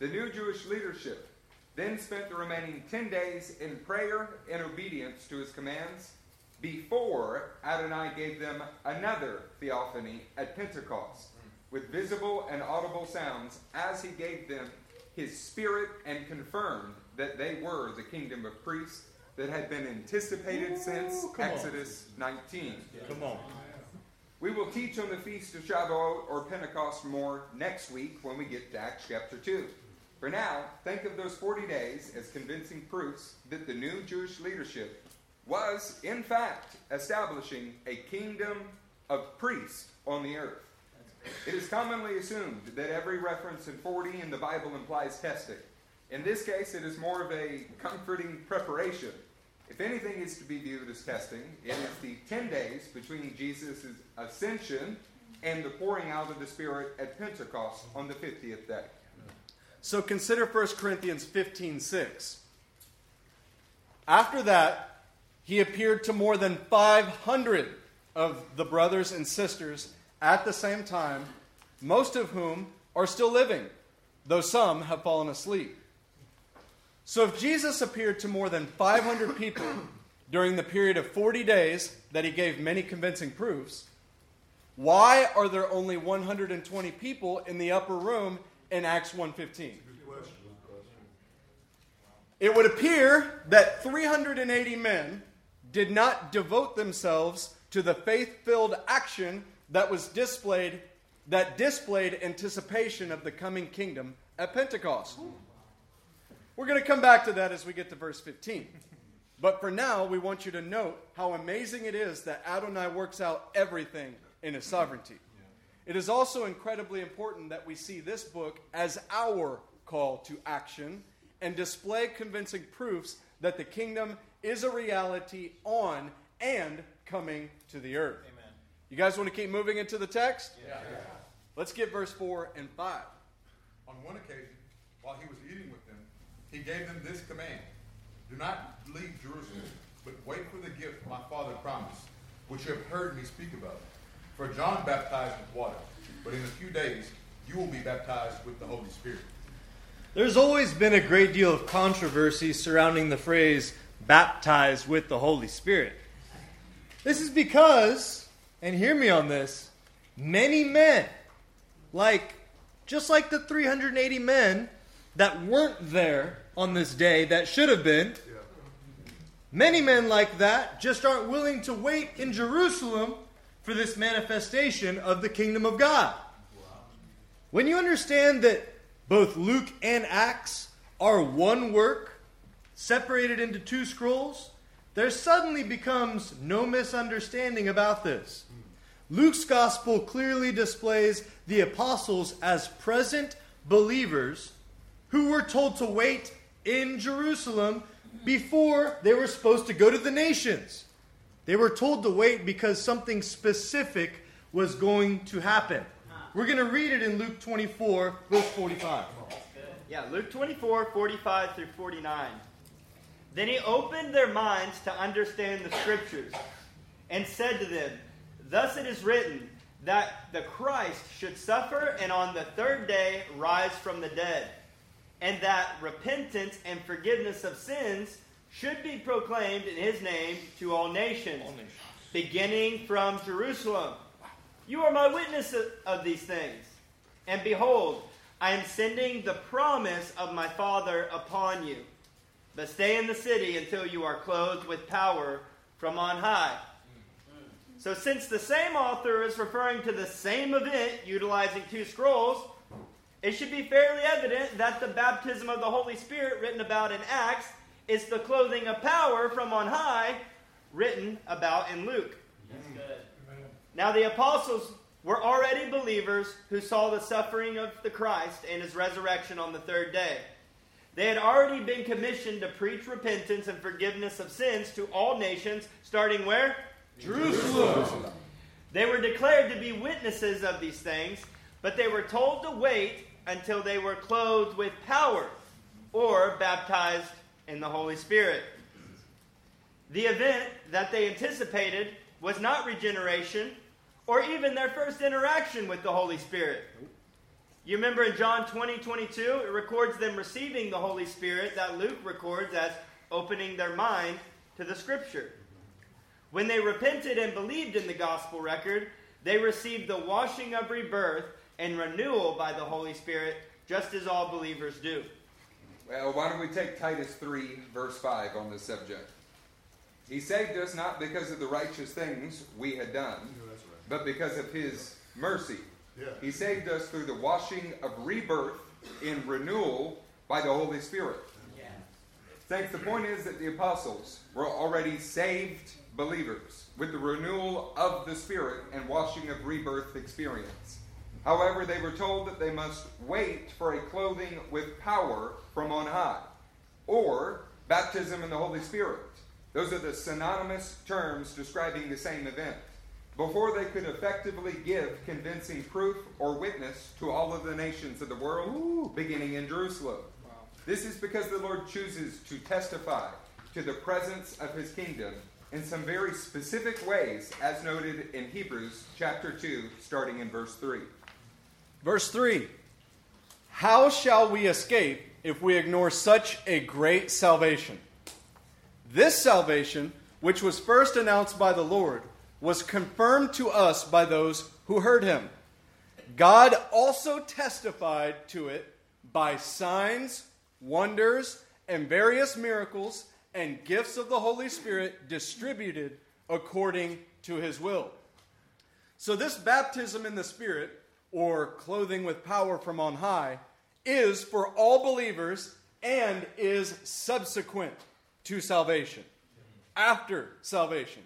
The new Jewish leadership then spent the remaining 10 days in prayer and obedience to his commands before Adonai gave them another theophany at Pentecost hmm. with visible and audible sounds as he gave them his spirit and confirmed that they were the kingdom of priests that had been anticipated Ooh, since Exodus on. 19. Come on. We will teach on the Feast of Shavuot or Pentecost more next week when we get to Acts chapter 2. For now, think of those 40 days as convincing proofs that the new Jewish leadership was, in fact, establishing a kingdom of priests on the earth. It is commonly assumed that every reference in 40 in the Bible implies testing. In this case, it is more of a comforting preparation if anything is to be viewed as testing, it is the 10 days between Jesus' ascension and the pouring out of the Spirit at Pentecost on the 50th day. So consider 1 Corinthians 15 6. After that, he appeared to more than 500 of the brothers and sisters at the same time, most of whom are still living, though some have fallen asleep. So if Jesus appeared to more than 500 people during the period of 40 days that he gave many convincing proofs, why are there only 120 people in the upper room in Acts 1:15? It would appear that 380 men did not devote themselves to the faith-filled action that was displayed that displayed anticipation of the coming kingdom at Pentecost. We're going to come back to that as we get to verse 15. But for now, we want you to note how amazing it is that Adonai works out everything in his sovereignty. It is also incredibly important that we see this book as our call to action and display convincing proofs that the kingdom is a reality on and coming to the earth. Amen. You guys want to keep moving into the text? Yeah. Let's get verse 4 and 5. On one occasion, while he was eating with them, he gave them this command Do not leave Jerusalem, but wait for the gift my father promised, which you have heard me speak about. For John baptized with water, but in a few days you will be baptized with the Holy Spirit. There's always been a great deal of controversy surrounding the phrase baptized with the Holy Spirit. This is because, and hear me on this, many men, like just like the 380 men that weren't there on this day that should have been. Many men like that just aren't willing to wait in Jerusalem for this manifestation of the kingdom of God. When you understand that both Luke and Acts are one work, separated into two scrolls, there suddenly becomes no misunderstanding about this. Luke's gospel clearly displays the apostles as present believers who were told to wait in Jerusalem before they were supposed to go to the nations. They were told to wait because something specific was going to happen. We're going to read it in Luke 24, verse 45. Yeah, Luke 24, 45 through 49. Then he opened their minds to understand the scriptures and said to them, Thus it is written that the Christ should suffer and on the third day rise from the dead and that repentance and forgiveness of sins should be proclaimed in his name to all nations, all nations. beginning from Jerusalem. You are my witness of these things. And behold, I am sending the promise of my Father upon you. But stay in the city until you are clothed with power from on high. So, since the same author is referring to the same event utilizing two scrolls, it should be fairly evident that the baptism of the Holy Spirit written about in Acts is the clothing of power from on high written about in Luke. Now, the apostles were already believers who saw the suffering of the Christ and his resurrection on the third day. They had already been commissioned to preach repentance and forgiveness of sins to all nations, starting where? Jerusalem. Jerusalem. They were declared to be witnesses of these things, but they were told to wait until they were clothed with power or baptized in the Holy Spirit. The event that they anticipated was not regeneration or even their first interaction with the Holy Spirit. You remember in John 20, 22, it records them receiving the Holy Spirit that Luke records as opening their mind to the Scripture. When they repented and believed in the gospel record, they received the washing of rebirth and renewal by the Holy Spirit, just as all believers do. Well, why don't we take Titus 3, verse 5 on this subject? He saved us not because of the righteous things we had done, but because of his mercy. He saved us through the washing of rebirth in renewal by the Holy Spirit. Thanks. The point is that the apostles were already saved believers with the renewal of the Spirit and washing of rebirth experience. However, they were told that they must wait for a clothing with power from on high, or baptism in the Holy Spirit. Those are the synonymous terms describing the same event. Before they could effectively give convincing proof or witness to all of the nations of the world, beginning in Jerusalem. This is because the Lord chooses to testify to the presence of his kingdom in some very specific ways, as noted in Hebrews chapter 2, starting in verse 3. Verse 3 How shall we escape if we ignore such a great salvation? This salvation, which was first announced by the Lord, was confirmed to us by those who heard him. God also testified to it by signs, wonders, and various miracles and gifts of the Holy Spirit distributed according to his will. So, this baptism in the Spirit, or clothing with power from on high, is for all believers and is subsequent to salvation, after salvation.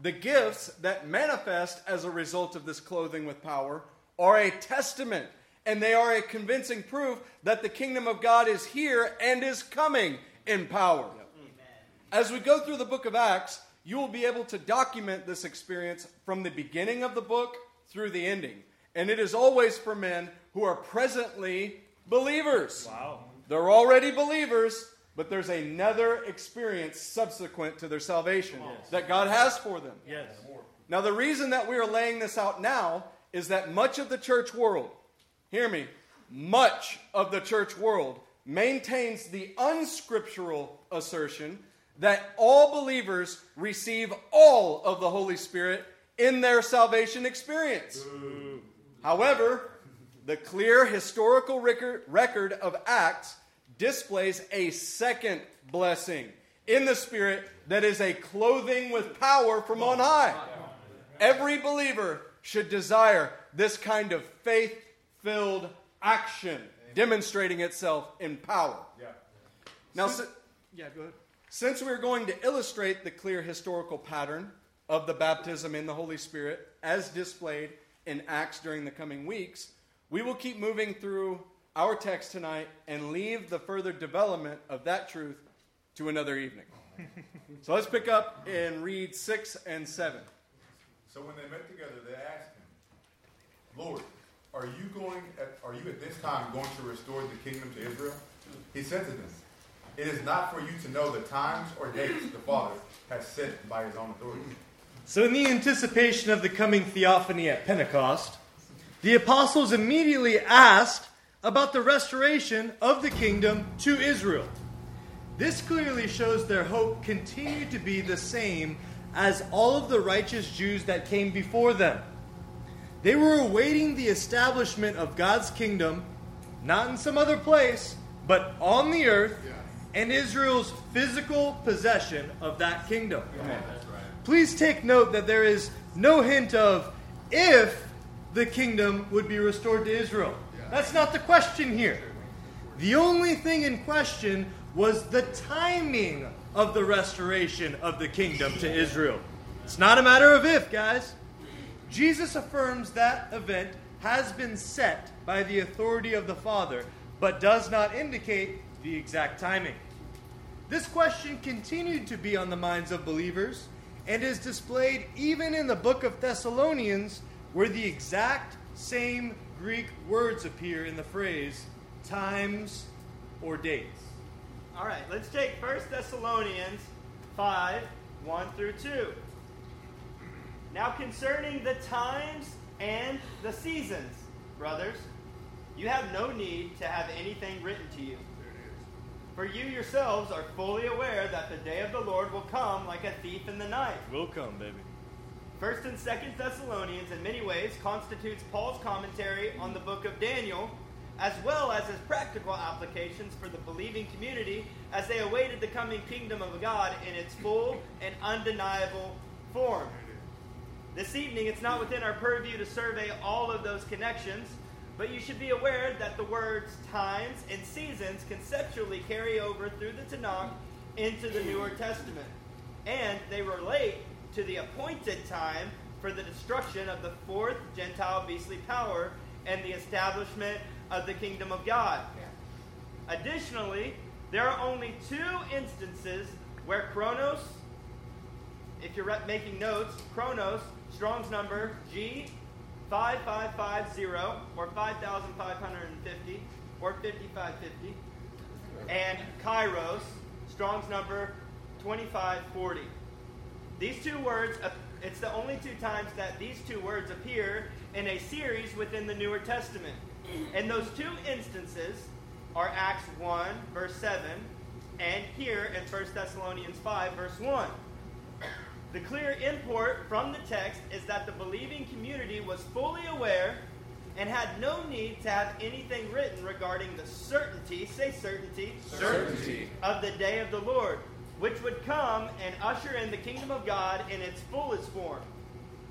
The gifts that manifest as a result of this clothing with power are a testament and they are a convincing proof that the kingdom of God is here and is coming in power. As we go through the book of Acts, you will be able to document this experience from the beginning of the book through the ending. And it is always for men who are presently believers. Wow. They're already believers, but there's another experience subsequent to their salvation that God has for them. Yes. Now, the reason that we are laying this out now is that much of the church world, hear me, much of the church world maintains the unscriptural assertion that all believers receive all of the Holy Spirit in their salvation experience. However, the clear historical record, record of Acts displays a second blessing in the Spirit that is a clothing with power from on high. Every believer should desire this kind of faith filled action demonstrating itself in power. Now, si- yeah, go ahead. Since we're going to illustrate the clear historical pattern of the baptism in the Holy Spirit as displayed in Acts during the coming weeks, we will keep moving through our text tonight and leave the further development of that truth to another evening. so let's pick up and read 6 and 7. So when they met together, they asked him, Lord, are you going at, are you at this time going to restore the kingdom to Israel? He said to them, It is not for you to know the times or dates the Father has set by his own authority. So, in the anticipation of the coming theophany at Pentecost, the apostles immediately asked about the restoration of the kingdom to Israel. This clearly shows their hope continued to be the same as all of the righteous Jews that came before them. They were awaiting the establishment of God's kingdom, not in some other place, but on the earth, and Israel's physical possession of that kingdom. Please take note that there is no hint of if the kingdom would be restored to Israel. That's not the question here. The only thing in question was the timing of the restoration of the kingdom to Israel. It's not a matter of if, guys. Jesus affirms that event has been set by the authority of the Father, but does not indicate the exact timing. This question continued to be on the minds of believers and is displayed even in the book of Thessalonians, where the exact same Greek words appear in the phrase times or dates. All right, let's take 1 Thessalonians 5 1 through 2. Now, concerning the times and the seasons, brothers, you have no need to have anything written to you. For you yourselves are fully aware that the day of the Lord will come like a thief in the night. Will come, baby. First and Second Thessalonians, in many ways, constitutes Paul's commentary on the book of Daniel, as well as his practical applications for the believing community as they awaited the coming kingdom of God in its full and undeniable form. This evening, it's not within our purview to survey all of those connections, but you should be aware that the words times and seasons conceptually carry over through the Tanakh into the Newer Testament, and they relate to the appointed time for the destruction of the fourth Gentile beastly power and the establishment of the kingdom of God. Additionally, there are only two instances where Chronos, if you're making notes, Chronos, Strong's number G 5550 or 5550 or 5550, and Kairos, Strong's number 2540. These two words, uh, it's the only two times that these two words appear in a series within the Newer Testament. And those two instances are Acts 1, verse 7, and here in 1 Thessalonians 5, verse 1. The clear import from the text is that the believing community was fully aware and had no need to have anything written regarding the certainty, say certainty, certainty of the day of the Lord, which would come and usher in the kingdom of God in its fullest form.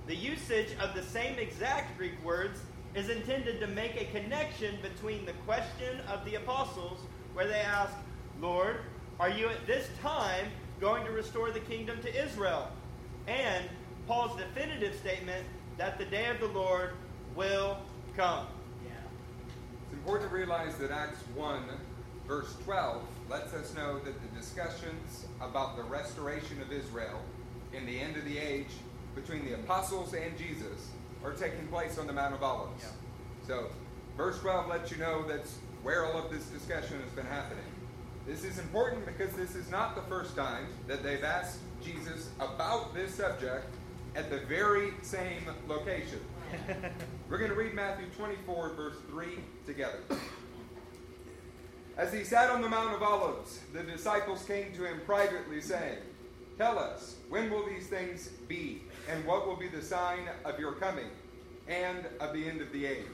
The usage of the same exact Greek words is intended to make a connection between the question of the apostles, where they ask, Lord, are you at this time going to restore the kingdom to Israel? And Paul's definitive statement that the day of the Lord will come. Yeah. It's important to realize that Acts 1, verse 12, lets us know that the discussions about the restoration of Israel in the end of the age between the apostles and Jesus are taking place on the Mount of Olives. Yeah. So, verse 12 lets you know that's where all of this discussion has been happening. This is important because this is not the first time that they've asked Jesus about this subject at the very same location. [laughs] We're going to read Matthew 24, verse 3 together. As he sat on the Mount of Olives, the disciples came to him privately, saying, Tell us, when will these things be, and what will be the sign of your coming and of the end of the age?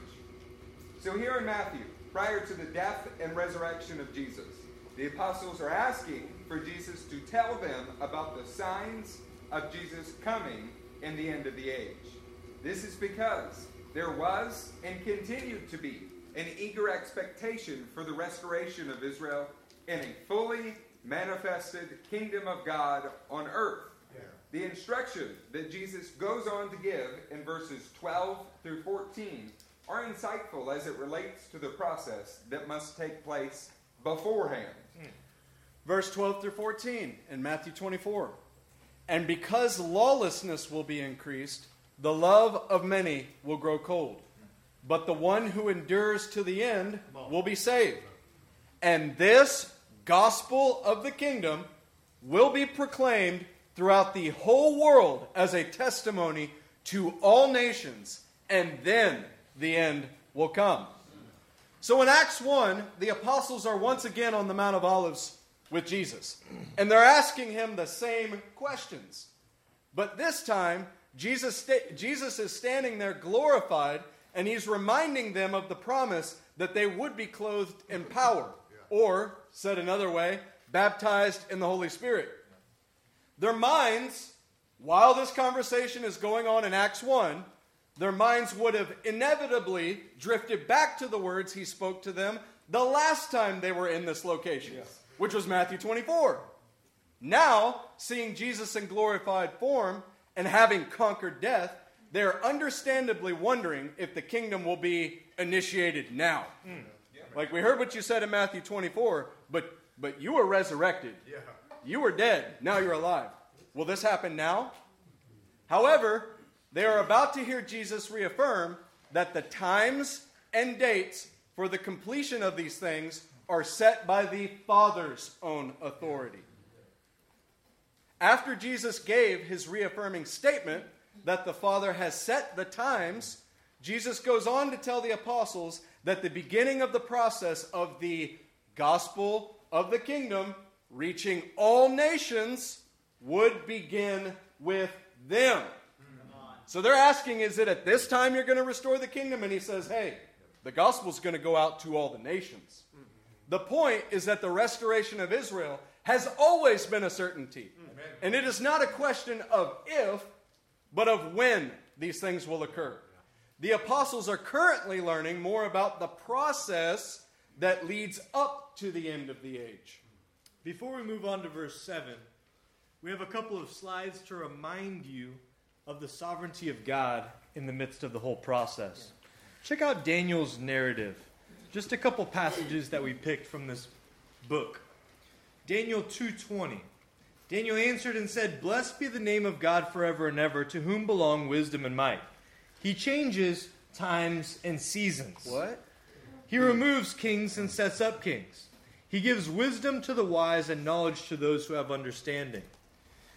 So, here in Matthew, prior to the death and resurrection of Jesus, the apostles are asking for Jesus to tell them about the signs of Jesus coming in the end of the age. This is because there was and continued to be an eager expectation for the restoration of Israel in a fully manifested kingdom of God on earth. Yeah. The instruction that Jesus goes on to give in verses 12 through 14 are insightful as it relates to the process that must take place beforehand. Hmm. Verse 12 through 14 in Matthew 24. And because lawlessness will be increased, the love of many will grow cold. But the one who endures to the end will be saved. And this gospel of the kingdom will be proclaimed throughout the whole world as a testimony to all nations, and then the end will come. So in Acts 1, the apostles are once again on the Mount of Olives with Jesus. And they're asking him the same questions. But this time, Jesus, Jesus is standing there glorified, and he's reminding them of the promise that they would be clothed in power, or, said another way, baptized in the Holy Spirit. Their minds, while this conversation is going on in Acts 1, their minds would have inevitably drifted back to the words he spoke to them the last time they were in this location, yes. which was Matthew 24. Now, seeing Jesus in glorified form and having conquered death, they are understandably wondering if the kingdom will be initiated now. Mm. Yeah. Like we heard what you said in Matthew 24, but but you were resurrected. Yeah. You were dead. Now you're alive. Will this happen now? However, they are about to hear Jesus reaffirm that the times and dates for the completion of these things are set by the Father's own authority. After Jesus gave his reaffirming statement that the Father has set the times, Jesus goes on to tell the apostles that the beginning of the process of the gospel of the kingdom reaching all nations would begin with them. So they're asking, is it at this time you're going to restore the kingdom? And he says, hey, the gospel's going to go out to all the nations. The point is that the restoration of Israel has always been a certainty. And it is not a question of if, but of when these things will occur. The apostles are currently learning more about the process that leads up to the end of the age. Before we move on to verse 7, we have a couple of slides to remind you of the sovereignty of God in the midst of the whole process. Check out Daniel's narrative. Just a couple passages that we picked from this book. Daniel 2:20. Daniel answered and said, "Blessed be the name of God forever and ever, to whom belong wisdom and might. He changes times and seasons. What? He removes kings and sets up kings. He gives wisdom to the wise and knowledge to those who have understanding."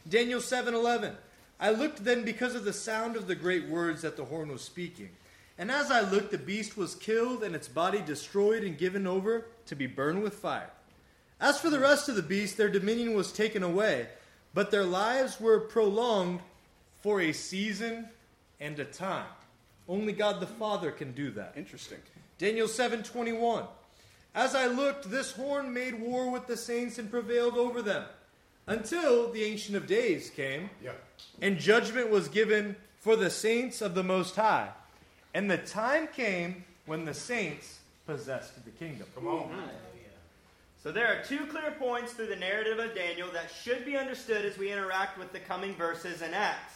Daniel 7:11. I looked then because of the sound of the great words that the horn was speaking. And as I looked, the beast was killed and its body destroyed and given over to be burned with fire. As for the rest of the beasts, their dominion was taken away, but their lives were prolonged for a season and a time. Only God the Father can do that. Interesting. Daniel 7:21. As I looked, this horn made war with the saints and prevailed over them, until the ancient of days came, Yeah. and judgment was given for the saints of the Most High. And the time came when the saints possessed the kingdom. Come on. So there are two clear points through the narrative of Daniel that should be understood as we interact with the coming verses in Acts.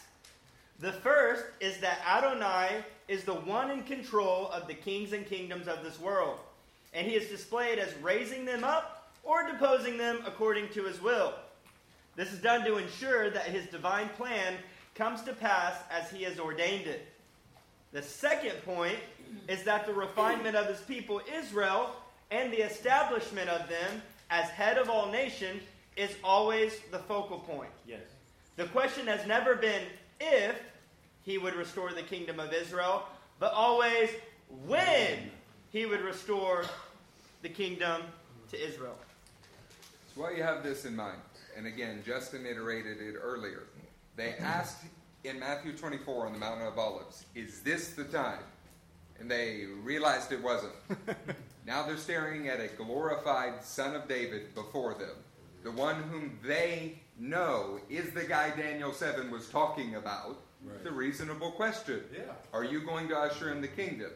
The first is that Adonai is the one in control of the kings and kingdoms of this world, and he is displayed as raising them up or deposing them according to his will. This is done to ensure that his divine plan comes to pass as he has ordained it. The second point is that the refinement of his people, Israel, and the establishment of them as head of all nations is always the focal point. Yes. The question has never been if he would restore the kingdom of Israel, but always when he would restore the kingdom to Israel. So while you have this in mind, and again, Justin iterated it earlier, they asked in Matthew 24 on the Mountain of Olives, Is this the time? And they realized it wasn't. [laughs] now they're staring at a glorified Son of David before them, the one whom they know is the guy Daniel 7 was talking about. The reasonable question Yeah. Are you going to usher in the kingdom?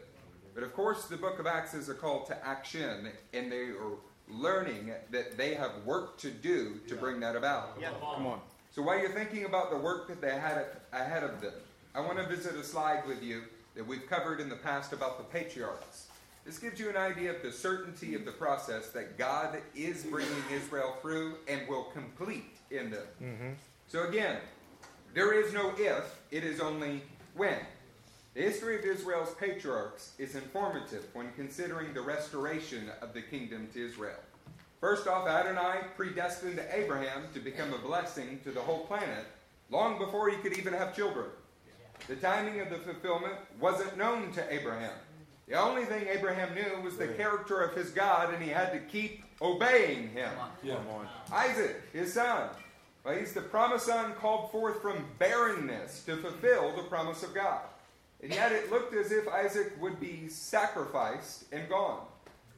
But of course, the book of Acts is a call to action, and they are learning that they have work to do to bring that about. Yeah. Come on. So while you're thinking about the work that they had ahead of them, I want to visit a slide with you that we've covered in the past about the patriarchs. This gives you an idea of the certainty of the process that God is bringing Israel through and will complete in them. Mm-hmm. So again, there is no if, it is only when. The history of Israel's patriarchs is informative when considering the restoration of the kingdom to Israel. First off, Adonai predestined Abraham to become a blessing to the whole planet long before he could even have children. The timing of the fulfillment wasn't known to Abraham. The only thing Abraham knew was the character of his God, and he had to keep obeying him. Come on. Isaac, his son. Well, he's the promised son called forth from barrenness to fulfill the promise of God. And yet it looked as if Isaac would be sacrificed and gone.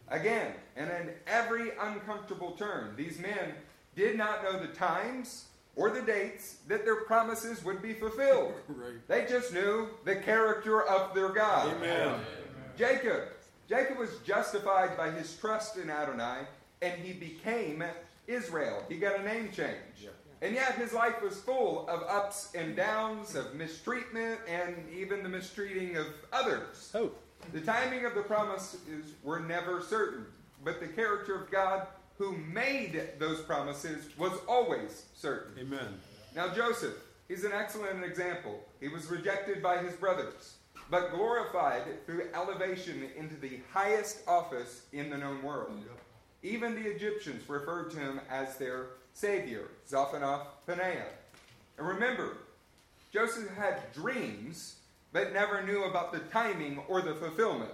Again, and in every uncomfortable turn, these men did not know the times or the dates that their promises would be fulfilled. [laughs] Right. They just knew the character of their God. Amen. Jacob. Jacob was justified by his trust in Adonai, and he became Israel. He got a name change. And yet his life was full of ups and downs, of mistreatment, and even the mistreating of others. Oh. The timing of the promises were never certain, but the character of God who made those promises was always certain. Amen. Now, Joseph, he's an excellent example. He was rejected by his brothers, but glorified through elevation into the highest office in the known world. Even the Egyptians referred to him as their savior, Zophanath Paneah. And remember, Joseph had dreams, but never knew about the timing or the fulfillment.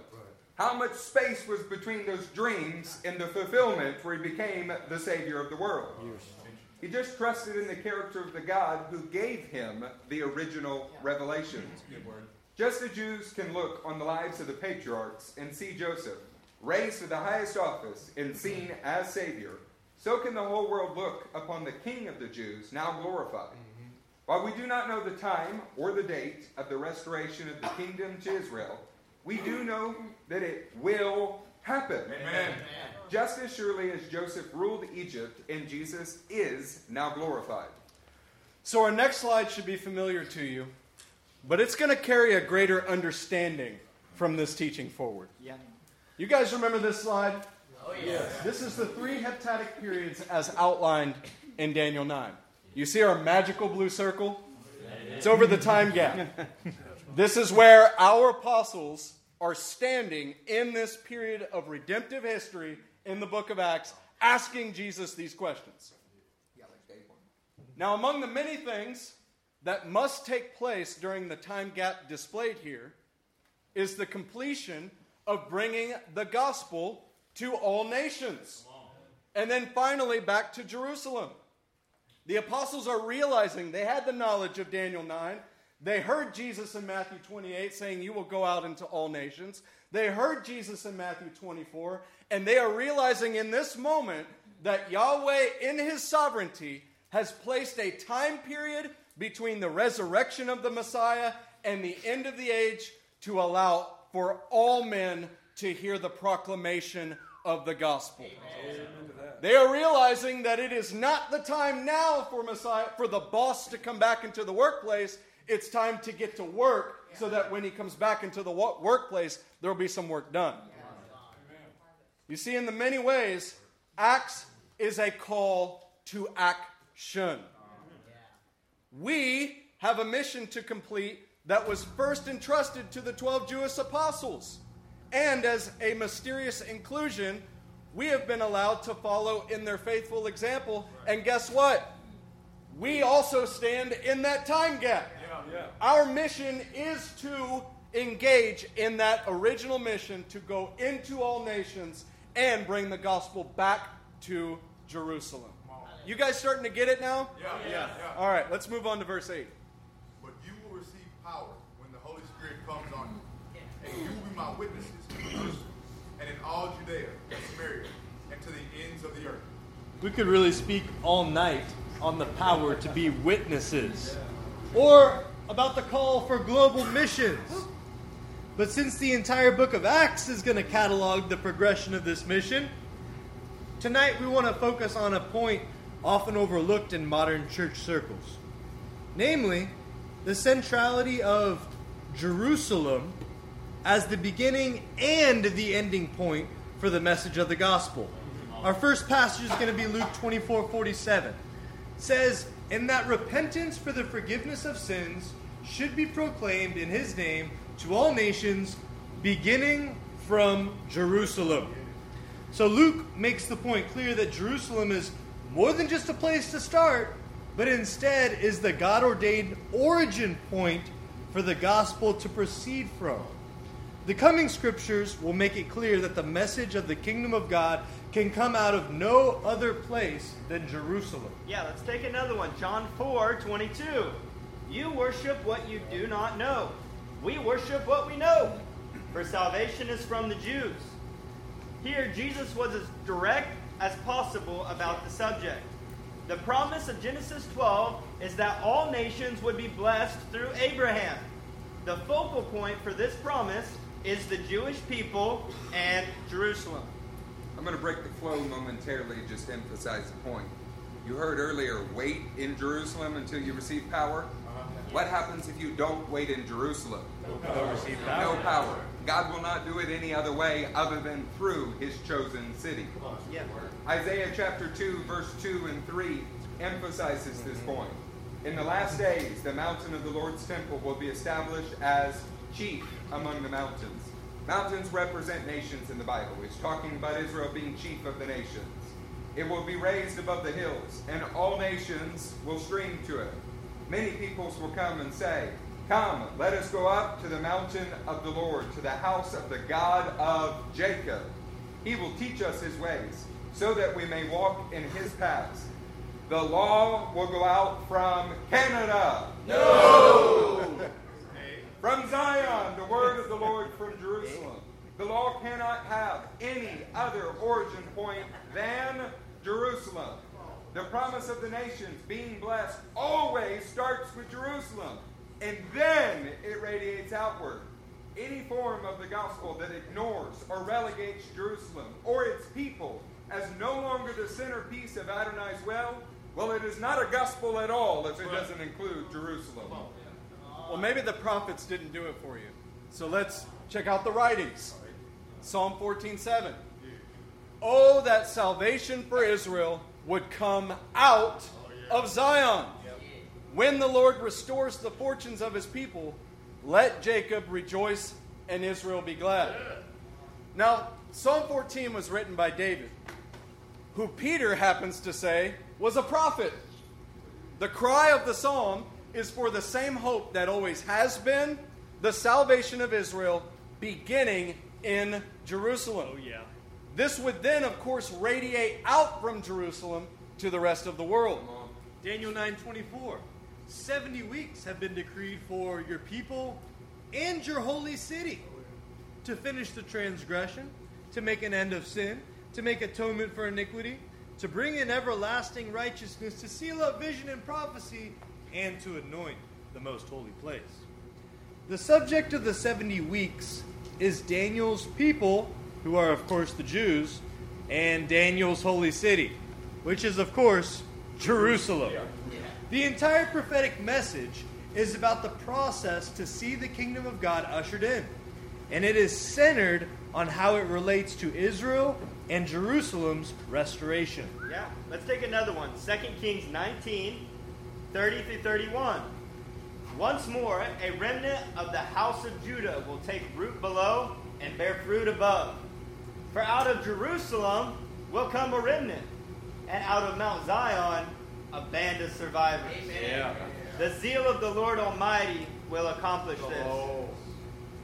How much space was between those dreams and the fulfillment where he became the Savior of the world? He just trusted in the character of the God who gave him the original revelations. Just as Jews can look on the lives of the patriarchs and see Joseph raised to the highest office and seen as Savior, so can the whole world look upon the King of the Jews, now glorified. Mm-hmm. While we do not know the time or the date of the restoration of the kingdom to Israel, we do know that it will happen. Amen. Just as surely as Joseph ruled Egypt and Jesus is now glorified. So, our next slide should be familiar to you, but it's going to carry a greater understanding from this teaching forward. Yeah. You guys remember this slide? Oh, yes. This is the three heptadic periods as outlined in Daniel 9. You see our magical blue circle? It's over the time gap. [laughs] This is where our apostles are standing in this period of redemptive history in the book of Acts, asking Jesus these questions. Now, among the many things that must take place during the time gap displayed here is the completion of bringing the gospel to all nations. And then finally back to Jerusalem. The apostles are realizing they had the knowledge of Daniel 9. They heard Jesus in Matthew 28 saying, You will go out into all nations. They heard Jesus in Matthew 24, and they are realizing in this moment that Yahweh, in his sovereignty, has placed a time period between the resurrection of the Messiah and the end of the age to allow for all men to hear the proclamation of the gospel. They are realizing that it is not the time now for Messiah for the boss to come back into the workplace. It's time to get to work so that when he comes back into the wo- workplace, there will be some work done. You see, in the many ways, Acts is a call to action. We have a mission to complete that was first entrusted to the 12 Jewish apostles. And as a mysterious inclusion, we have been allowed to follow in their faithful example. And guess what? We also stand in that time gap. Our mission is to engage in that original mission to go into all nations and bring the gospel back to Jerusalem. You guys starting to get it now? Yeah, yeah, yeah. All right, let's move on to verse 8. But you will receive power when the Holy Spirit comes on you. And you will be my witnesses in and in all Judea and Samaria and to the ends of the earth. We could really speak all night on the power to be witnesses or about the call for global missions. But since the entire book of Acts is going to catalog the progression of this mission, tonight we want to focus on a point often overlooked in modern church circles. Namely, the centrality of Jerusalem as the beginning and the ending point for the message of the gospel. Our first passage is going to be Luke 24 47. It says, And that repentance for the forgiveness of sins should be proclaimed in his name to all nations, beginning from Jerusalem. So Luke makes the point clear that Jerusalem is more than just a place to start, but instead is the God ordained origin point for the gospel to proceed from. The coming scriptures will make it clear that the message of the kingdom of God can come out of no other place than Jerusalem. Yeah, let's take another one. John 4 22. You worship what you do not know. We worship what we know, for salvation is from the Jews. Here, Jesus was as direct as possible about the subject. The promise of Genesis 12 is that all nations would be blessed through Abraham. The focal point for this promise is the Jewish people and Jerusalem. I'm going to break the flow momentarily just to emphasize the point. You heard earlier, wait in Jerusalem until you receive power. Uh-huh. What happens if you don't wait in Jerusalem? No power. God will not do it any other way other than through his chosen city. Yeah. Isaiah chapter 2, verse 2 and 3 emphasizes this point. In the last days, the mountain of the Lord's temple will be established as chief among the mountains. Mountains represent nations in the Bible. It's talking about Israel being chief of the nations. It will be raised above the hills, and all nations will stream to it. Many peoples will come and say, Come, let us go up to the mountain of the Lord, to the house of the God of Jacob. He will teach us his ways, so that we may walk in his paths. The law will go out from Canada. No! [laughs] from Zion, the word of the Lord from Jerusalem. The law cannot have any other origin point than Jerusalem. The promise of the nations being blessed always starts with Jerusalem, and then it radiates outward. Any form of the gospel that ignores or relegates Jerusalem or its people as no longer the centerpiece of Adonai's well well, it is not a gospel at all if it doesn't include Jerusalem. Well, maybe the prophets didn't do it for you. So let's check out the writings. Psalm 14:7. Oh, that salvation for Israel would come out of Zion. When the Lord restores the fortunes of his people, let Jacob rejoice and Israel be glad. Now, Psalm 14 was written by David, who Peter happens to say was a prophet. The cry of the psalm is for the same hope that always has been the salvation of Israel beginning in Jerusalem. Oh, yeah. This would then, of course, radiate out from Jerusalem to the rest of the world. Daniel 9:24. 70 weeks have been decreed for your people and your holy city to finish the transgression, to make an end of sin, to make atonement for iniquity, to bring in everlasting righteousness, to seal up vision and prophecy, and to anoint the most holy place. The subject of the 70 weeks is Daniel's people, who are, of course, the Jews, and Daniel's holy city, which is, of course, Jerusalem. The entire prophetic message is about the process to see the kingdom of God ushered in. And it is centered on how it relates to Israel and Jerusalem's restoration. Yeah, let's take another one. 2 Kings 19, 30 through 31. Once more, a remnant of the house of Judah will take root below and bear fruit above. For out of Jerusalem will come a remnant, and out of Mount Zion a band of survivors. Yeah. The zeal of the Lord Almighty will accomplish oh. this.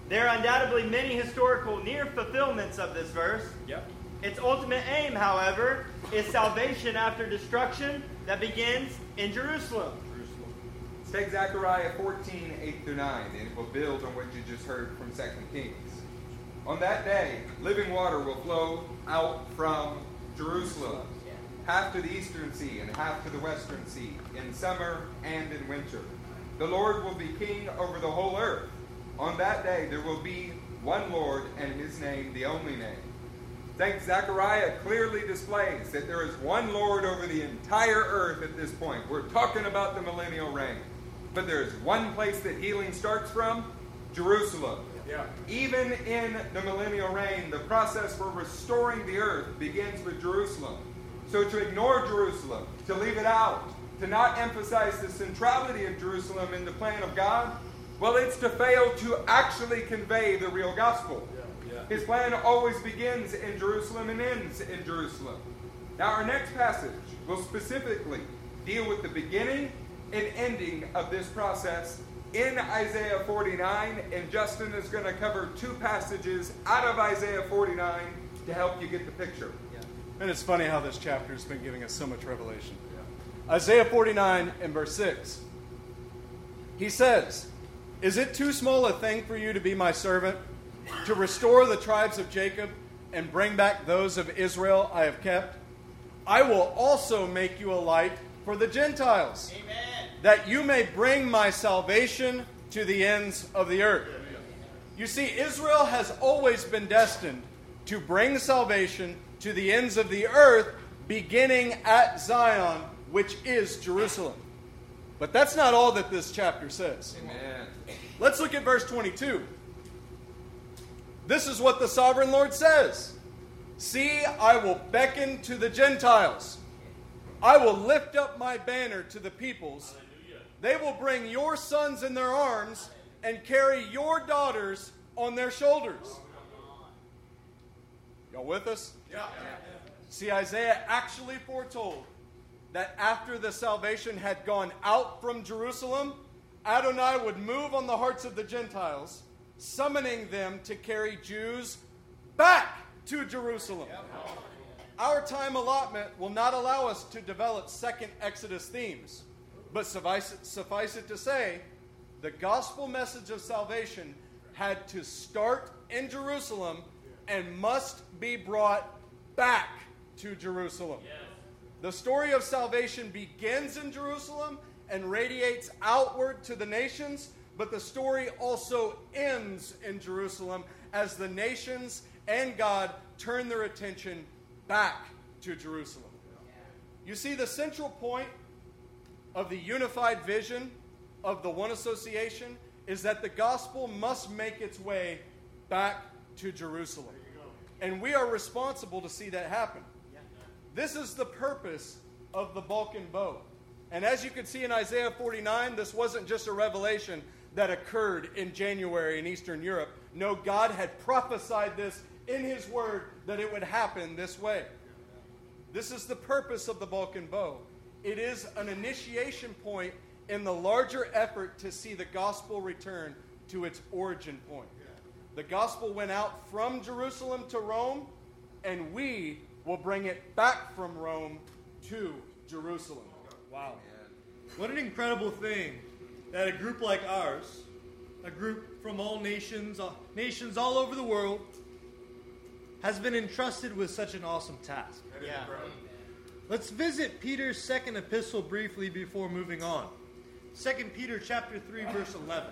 There are undoubtedly many historical near fulfillments of this verse. Yep. Its ultimate aim, however, is salvation after destruction that begins in Jerusalem. Let's take Zechariah 14, 8 through 9, and it will build on what you just heard from 2 Kings. On that day, living water will flow out from Jerusalem, half to the eastern sea and half to the western sea, in summer and in winter. The Lord will be king over the whole earth. On that day, there will be one Lord, and his name the only name. Thank Zechariah clearly displays that there is one Lord over the entire earth at this point. We're talking about the millennial reign. But there is one place that healing starts from Jerusalem. Yeah. Even in the millennial reign, the process for restoring the earth begins with Jerusalem. So to ignore Jerusalem, to leave it out, to not emphasize the centrality of Jerusalem in the plan of God, well, it's to fail to actually convey the real gospel. His plan always begins in Jerusalem and ends in Jerusalem. Now, our next passage will specifically deal with the beginning and ending of this process in Isaiah 49, and Justin is going to cover two passages out of Isaiah 49 to help you get the picture. And it's funny how this chapter has been giving us so much revelation. Isaiah 49 and verse 6. He says, Is it too small a thing for you to be my servant, to restore the tribes of Jacob and bring back those of Israel I have kept? I will also make you a light for the Gentiles, that you may bring my salvation to the ends of the earth. You see, Israel has always been destined to bring salvation to the ends of the earth, beginning at Zion, which is Jerusalem. But that's not all that this chapter says. Amen. Let's look at verse 22. This is what the sovereign Lord says See, I will beckon to the Gentiles, I will lift up my banner to the peoples. They will bring your sons in their arms and carry your daughters on their shoulders. Y'all with us? See, Isaiah actually foretold that after the salvation had gone out from Jerusalem, Adonai would move on the hearts of the Gentiles, summoning them to carry Jews back to Jerusalem. Our time allotment will not allow us to develop second Exodus themes, but suffice it, suffice it to say, the gospel message of salvation had to start in Jerusalem and must be brought back to Jerusalem. The story of salvation begins in Jerusalem and radiates outward to the nations, but the story also ends in Jerusalem as the nations and God turn their attention back to Jerusalem. You see, the central point of the unified vision of the one association is that the gospel must make its way back to Jerusalem. And we are responsible to see that happen. This is the purpose of the Balkan bow. And as you can see in Isaiah 49, this wasn't just a revelation that occurred in January in Eastern Europe. No, God had prophesied this in His Word that it would happen this way. This is the purpose of the Balkan bow. It is an initiation point in the larger effort to see the gospel return to its origin point. The gospel went out from Jerusalem to Rome, and we will bring it back from Rome to Jerusalem. Wow. What an incredible thing that a group like ours, a group from all nations, uh, nations all over the world, has been entrusted with such an awesome task. Yeah. Let's visit Peter's second epistle briefly before moving on. 2 Peter chapter 3 verse 11.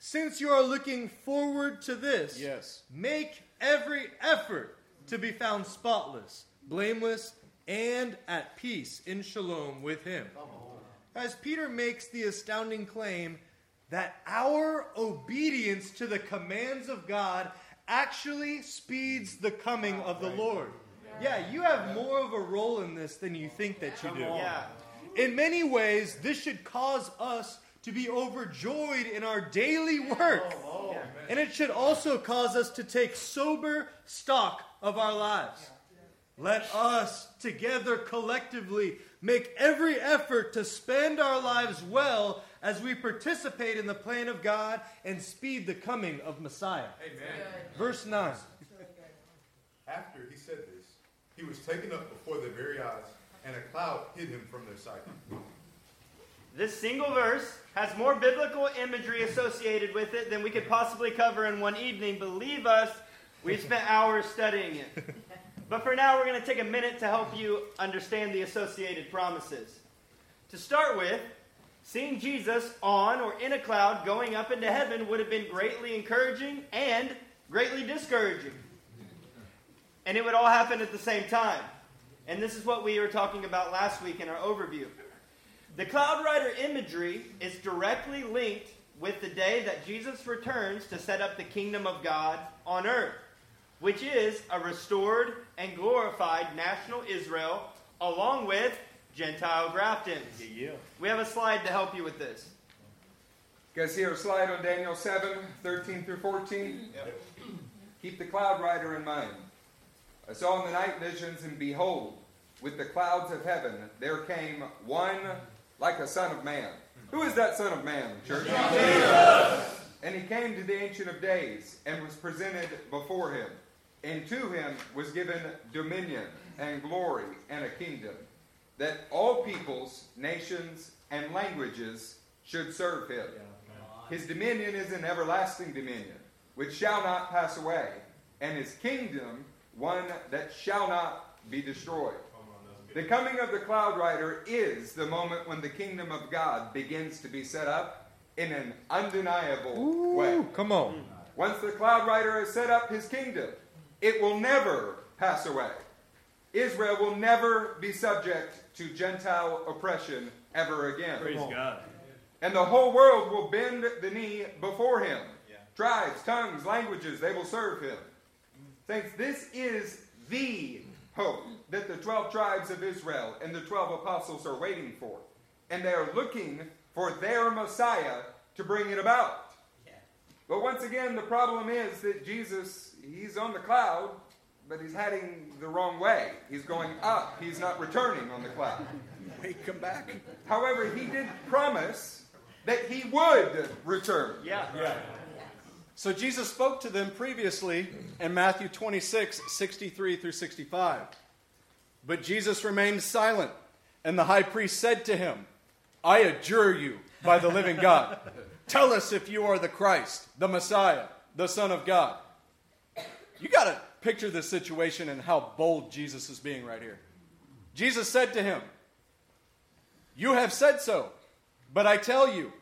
since you are looking forward to this, Yes. make every effort to be found spotless, blameless, and at peace in shalom with him. As Peter makes the astounding claim that our obedience to the commands of God actually speeds the coming of the Lord. Yeah, you have more of a role in this than you think that you do. In many ways, this should cause us to be overjoyed in our daily work. Oh, oh, and it should also cause us to take sober stock of our lives. Let us together collectively make every effort to spend our lives well as we participate in the plan of God and speed the coming of Messiah. Amen. Verse 9. After he said this, he was taken up before their very eyes, and a cloud hid him from their sight. This single verse has more biblical imagery associated with it than we could possibly cover in one evening. Believe us, we've spent hours studying it. But for now, we're going to take a minute to help you understand the associated promises. To start with, seeing Jesus on or in a cloud going up into heaven would have been greatly encouraging and greatly discouraging. And it would all happen at the same time. And this is what we were talking about last week in our overview. The cloud rider imagery is directly linked with the day that Jesus returns to set up the kingdom of God on earth, which is a restored and glorified national Israel along with Gentile Graftins. We have a slide to help you with this. You guys see our slide on Daniel 7, 13 through 14? Keep the cloud rider in mind. I saw in the night visions, and behold, with the clouds of heaven, there came one like a son of man. Who is that son of man, church? And he came to the Ancient of Days and was presented before him. And to him was given dominion and glory and a kingdom, that all peoples, nations, and languages should serve him. His dominion is an everlasting dominion, which shall not pass away, and his kingdom one that shall not be destroyed. The coming of the cloud rider is the moment when the kingdom of God begins to be set up in an undeniable way. Come on. Once the cloud rider has set up his kingdom, it will never pass away. Israel will never be subject to Gentile oppression ever again. Praise God. And the whole world will bend the knee before him. Yeah. Tribes, tongues, languages, they will serve him. Saints, this is the hope that the 12 tribes of Israel and the 12 apostles are waiting for. And they are looking for their Messiah to bring it about. But once again, the problem is that Jesus, he's on the cloud, but he's heading the wrong way. He's going up. He's not returning on the cloud. [laughs] Wait, come back. However, he did promise that he would return. Yeah. So Jesus spoke to them previously in Matthew 26, 63 through 65. But Jesus remained silent, and the high priest said to him, I adjure you by the living God. Tell us if you are the Christ, the Messiah, the Son of God. You got to picture this situation and how bold Jesus is being right here. Jesus said to him, You have said so, but I tell you,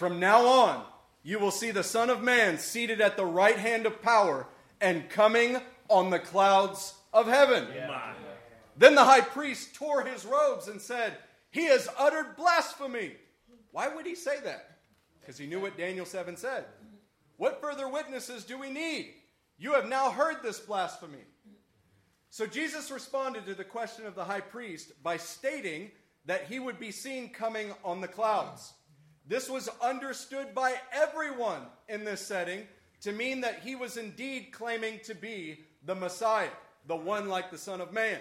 from now on, you will see the Son of Man seated at the right hand of power and coming on the clouds of heaven. Then the high priest tore his robes and said, He has uttered blasphemy. Why would he say that? Because he knew what Daniel 7 said. What further witnesses do we need? You have now heard this blasphemy. So Jesus responded to the question of the high priest by stating that he would be seen coming on the clouds. This was understood by everyone in this setting to mean that he was indeed claiming to be the Messiah, the one like the Son of Man.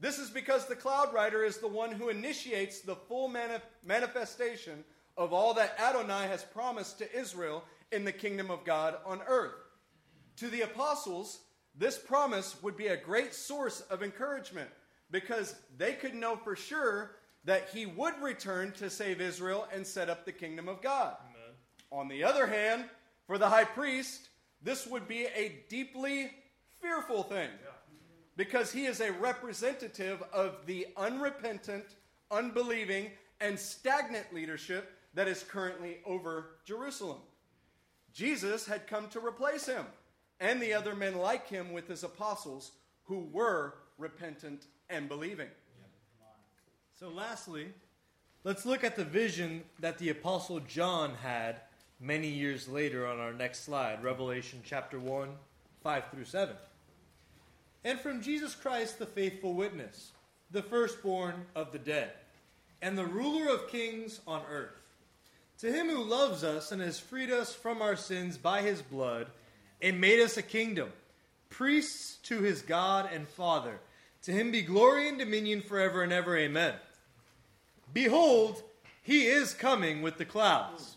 This is because the cloud rider is the one who initiates the full manif- manifestation of all that Adonai has promised to Israel in the kingdom of God on earth. To the apostles, this promise would be a great source of encouragement because they could know for sure that he would return to save Israel and set up the kingdom of God. On the other hand, for the high priest, this would be a deeply fearful thing because he is a representative of the unrepentant, unbelieving, and stagnant leadership that is currently over Jerusalem. Jesus had come to replace him and the other men like him with his apostles who were repentant and believing. So, lastly, let's look at the vision that the Apostle John had many years later on our next slide Revelation chapter 1, 5 through 7. And from Jesus Christ, the faithful witness, the firstborn of the dead, and the ruler of kings on earth. To him who loves us and has freed us from our sins by his blood, and made us a kingdom, priests to his God and Father. To him be glory and dominion forever and ever. Amen. Behold, he is coming with the clouds,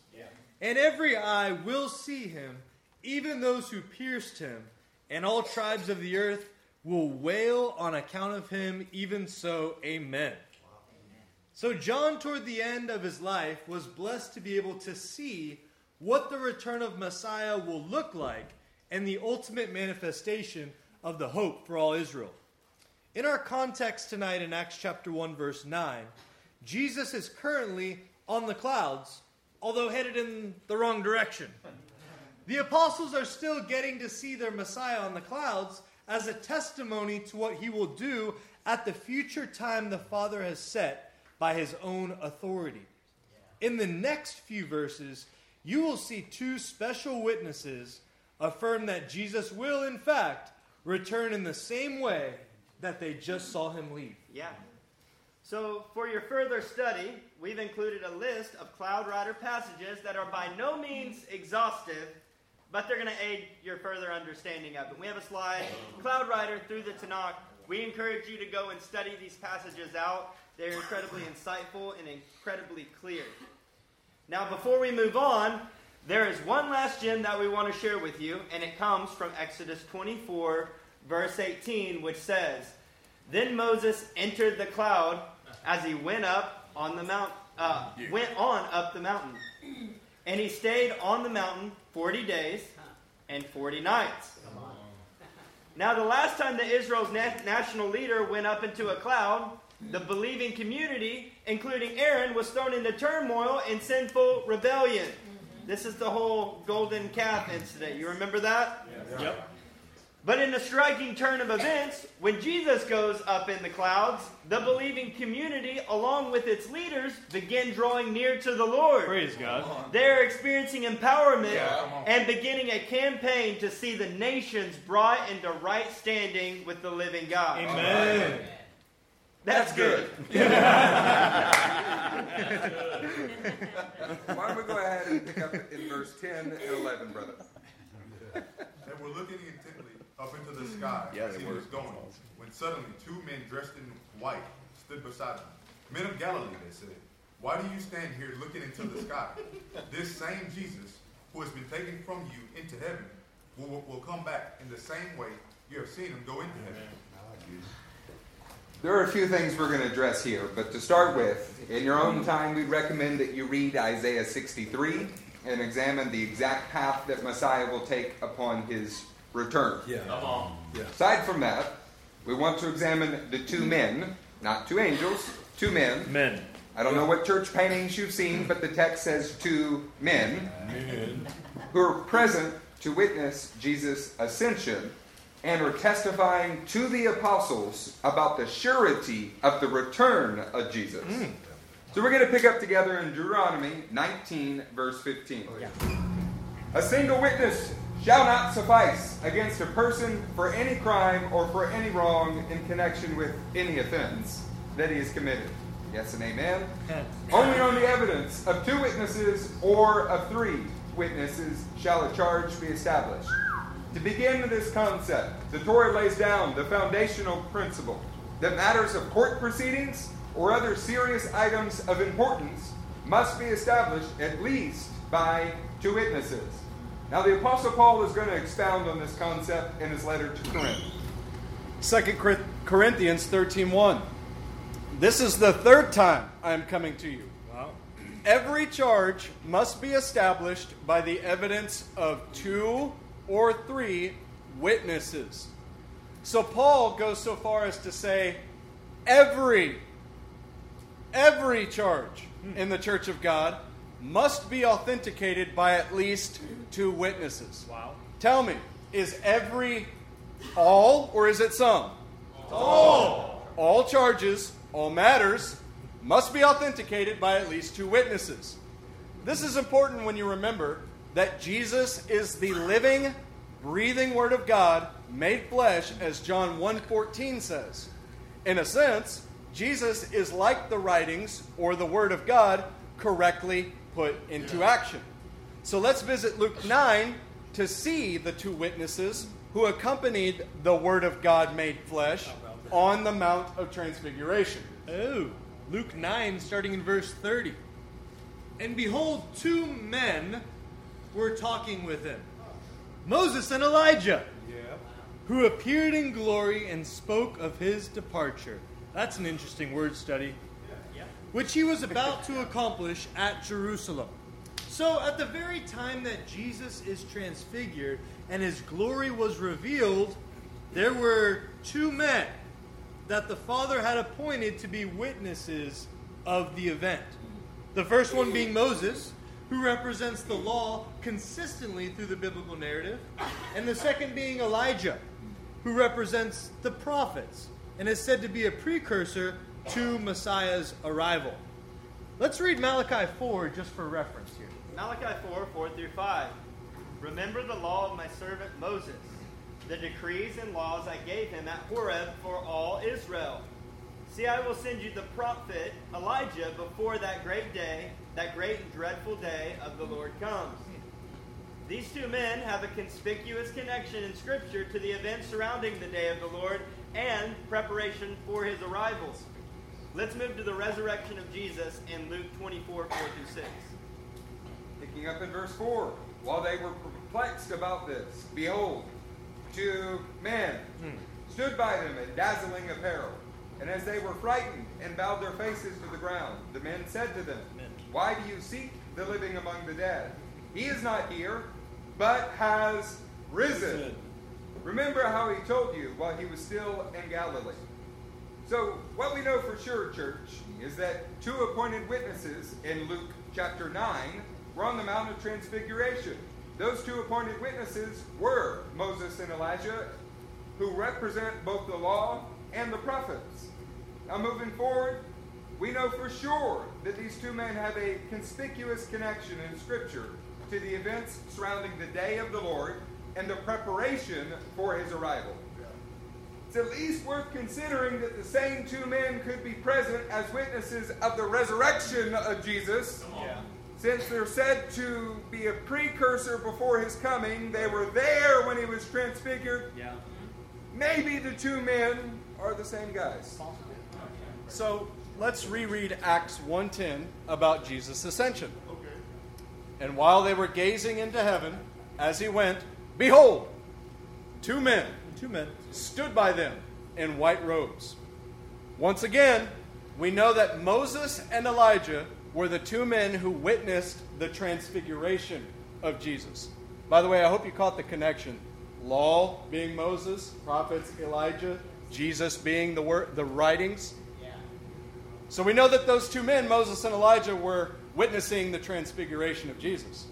and every eye will see him, even those who pierced him, and all tribes of the earth will wail on account of him. Even so, amen. So, John, toward the end of his life, was blessed to be able to see what the return of Messiah will look like and the ultimate manifestation of the hope for all Israel. In our context tonight in Acts chapter 1, verse 9, Jesus is currently on the clouds, although headed in the wrong direction. The apostles are still getting to see their Messiah on the clouds as a testimony to what he will do at the future time the Father has set by his own authority. In the next few verses, you will see two special witnesses affirm that Jesus will, in fact, return in the same way that they just saw him leave. Yeah. So, for your further study, we've included a list of Cloud Rider passages that are by no means exhaustive, but they're going to aid your further understanding of it. We have a slide, Cloud Rider through the Tanakh. We encourage you to go and study these passages out. They're incredibly insightful and incredibly clear. Now, before we move on, there is one last gem that we want to share with you, and it comes from Exodus 24, verse 18, which says, Then Moses entered the cloud as he went up on the mount, uh, went on up the mountain, and he stayed on the mountain 40 days and 40 nights. Now, the last time that Israel's na- national leader went up into a cloud, the believing community, including Aaron, was thrown into turmoil and sinful rebellion. This is the whole golden calf incident. You remember that? Yep. But in a striking turn of events, when Jesus goes up in the clouds, the believing community, along with its leaders, begin drawing near to the Lord. Praise God. They're experiencing empowerment Yeah. and beginning a campaign to see the nations brought into right standing with the living God. Amen. That's good. Why don't we go ahead and pick up in verse 10 and 11, brother? And we're looking intently up into the sky Yeah, as he were. was going, when suddenly two men dressed in white stood beside him. Men of Galilee, they said, why do you stand here looking into the sky? [laughs] This same Jesus, who has been taken from you into heaven, will, will, will come back in the same way you have seen him go into heaven. There are a few things we're going to address here, but to start with, in your own time, we recommend that you read Isaiah 63 and examine the exact path that Messiah will take upon his return. Come on. Aside from that, we want to examine the two men, not two angels, two men. Men. I don't know what church paintings you've seen, but the text says two men men. who are present to witness Jesus' ascension and are testifying to the apostles about the surety of the return of Jesus. Mm. So we're going to pick up together in Deuteronomy 19, verse 15. A single witness shall not suffice against a person for any crime or for any wrong in connection with any offense that he has committed. Yes and amen. Only on the evidence of two witnesses or of three witnesses shall a charge be established. To begin with this concept, the Torah lays down the foundational principle that matters of court proceedings or other serious items of importance must be established at least by two witnesses. Now, the Apostle Paul is going to expound on this concept in his letter to Corinth. 2 Corinthians 13:1. This is the third time I am coming to you. Wow. Every charge must be established by the evidence of two or three witnesses. So Paul goes so far as to say every every charge hmm. in the church of God must be authenticated by at least two witnesses. Wow. Tell me, is every all or is it some? All. All charges, all matters, must be authenticated by at least two witnesses. This is important when you remember that Jesus is the living, breathing Word of God made flesh, as John 1.14 says. In a sense, Jesus is like the writings or the Word of God correctly put into action. So let's visit Luke 9 to see the two witnesses who accompanied the Word of God made flesh on the Mount of Transfiguration. Oh, Luke 9, starting in verse 30. And behold, two men were talking with him Moses and Elijah, who appeared in glory and spoke of his departure. That's an interesting word study. Which he was about to accomplish at Jerusalem. So, at the very time that Jesus is transfigured and his glory was revealed, there were two men that the Father had appointed to be witnesses of the event. The first one being Moses, who represents the law consistently through the biblical narrative, and the second being Elijah, who represents the prophets and is said to be a precursor to Messiah's arrival. Let's read Malachi 4 just for reference here. Malachi 4 4 through 5. Remember the law of my servant Moses, the decrees and laws I gave him at Horeb for all Israel. See, I will send you the prophet Elijah before that great day, that great and dreadful day of the Lord comes. These two men have a conspicuous connection in Scripture to the events surrounding the day of the Lord and preparation for his arrivals. Let's move to the resurrection of Jesus in Luke 24 4 through 6. Picking up in verse 4. While they were perplexed about this, behold, two men hmm. stood by them in dazzling apparel. And as they were frightened and bowed their faces to the ground, the men said to them, Why do you seek the living among the dead? He is not here, but has risen. Remember how he told you while he was still in Galilee. So, what we know for sure, church, is that two appointed witnesses in Luke chapter 9 were on the Mount of Transfiguration. Those two appointed witnesses were Moses and Elijah, who represent both the law and the prophets. Now, moving forward, we know for sure that these two men have a conspicuous connection in Scripture to the events surrounding the day of the Lord and the preparation for his arrival. It's at least worth considering that the same two men could be present as witnesses of the resurrection of Jesus. Yeah. Since they're said to be a precursor before his coming, they were there when he was transfigured. Yeah. Maybe the two men are the same guys. So let's reread Acts 1:10 about Jesus' ascension. Okay. And while they were gazing into heaven as he went, behold, two men Two men. Stood by them in white robes. Once again, we know that Moses and Elijah were the two men who witnessed the transfiguration of Jesus. By the way, I hope you caught the connection. Law being Moses, prophets Elijah, Jesus being the word, the writings. So we know that those two men, Moses and Elijah, were witnessing the transfiguration of Jesus.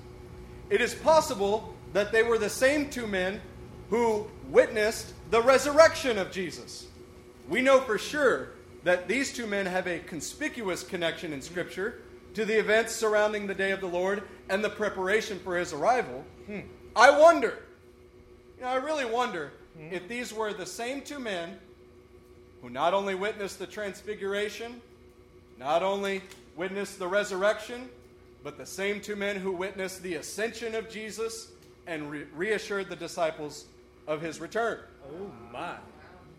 It is possible that they were the same two men who witnessed the resurrection of Jesus. We know for sure that these two men have a conspicuous connection in Scripture to the events surrounding the day of the Lord and the preparation for his arrival. Hmm. I wonder, you know, I really wonder if these were the same two men who not only witnessed the transfiguration, not only witnessed the resurrection, but the same two men who witnessed the ascension of Jesus and re- reassured the disciples of his return. Oh my.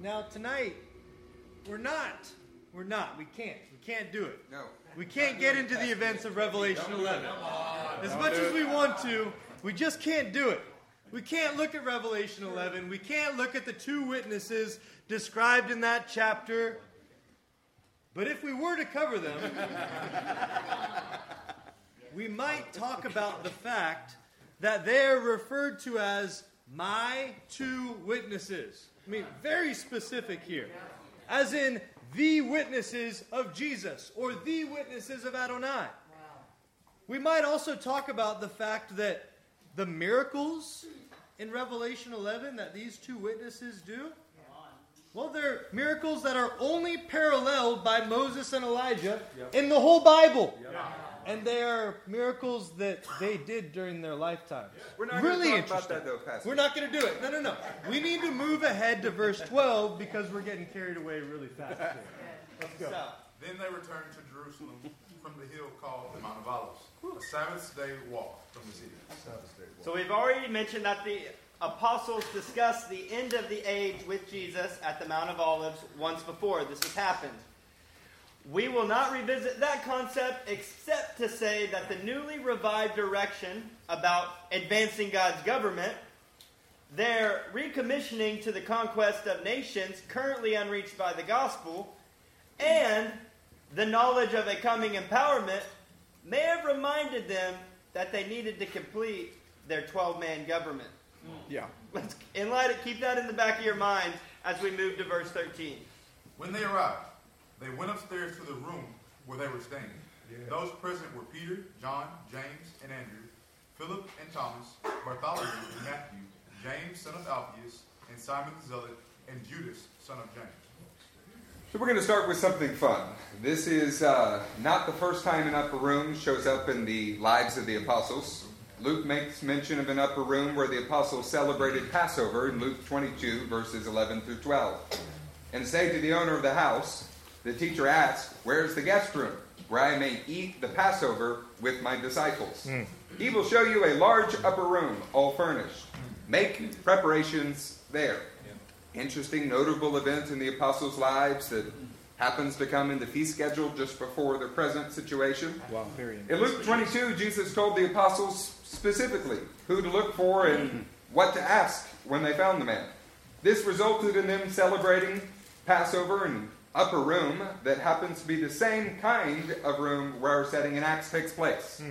Now tonight, we're not. We're not. We can't. We can't do it. No. We can't get into the events of Revelation 11. As much as we want to, we just can't do it. We can't look at Revelation 11. We can't look at the two witnesses described in that chapter. But if we were to cover them, [laughs] we might talk about the fact that they're referred to as my two witnesses. I mean, very specific here. As in, the witnesses of Jesus or the witnesses of Adonai. We might also talk about the fact that the miracles in Revelation 11 that these two witnesses do, well, they're miracles that are only paralleled by Moses and Elijah in the whole Bible. And they are miracles that they did during their lifetimes. We're not really going to talk interesting. about that, though, Pastor. We're not going to do it. No, no, no. We need to move ahead to verse 12 because we're getting carried away really fast. here. Let's go. Then they returned to Jerusalem from the hill called the Mount of Olives, a Sabbath day walk from the city. so we've already mentioned that the apostles discussed the end of the age with Jesus at the Mount of Olives once before. This has happened. We will not revisit that concept except to say that the newly revived direction about advancing God's government, their recommissioning to the conquest of nations currently unreached by the gospel, and the knowledge of a coming empowerment may have reminded them that they needed to complete their 12 man government. Hmm. Yeah. Let's in light of, keep that in the back of your mind as we move to verse 13. When they arrived, they went upstairs to the room where they were staying. Those present were Peter, John, James, and Andrew, Philip and Thomas, Bartholomew and Matthew, James, son of Alphaeus, and Simon the Zealot, and Judas, son of James. So we're going to start with something fun. This is uh, not the first time an upper room shows up in the lives of the apostles. Luke makes mention of an upper room where the apostles celebrated Passover in Luke 22, verses 11 through 12. And say to the owner of the house, the teacher asked, Where's the guest room, where I may eat the Passover with my disciples? Hmm. He will show you a large upper room, all furnished. Make preparations there. Interesting, notable event in the apostles' lives that happens to come in the feast schedule just before their present situation. Wow, very In Luke 22, Jesus told the apostles specifically who to look for and what to ask when they found the man. This resulted in them celebrating Passover in upper room that happens to be the same kind of room where our setting in Acts takes place. Hmm.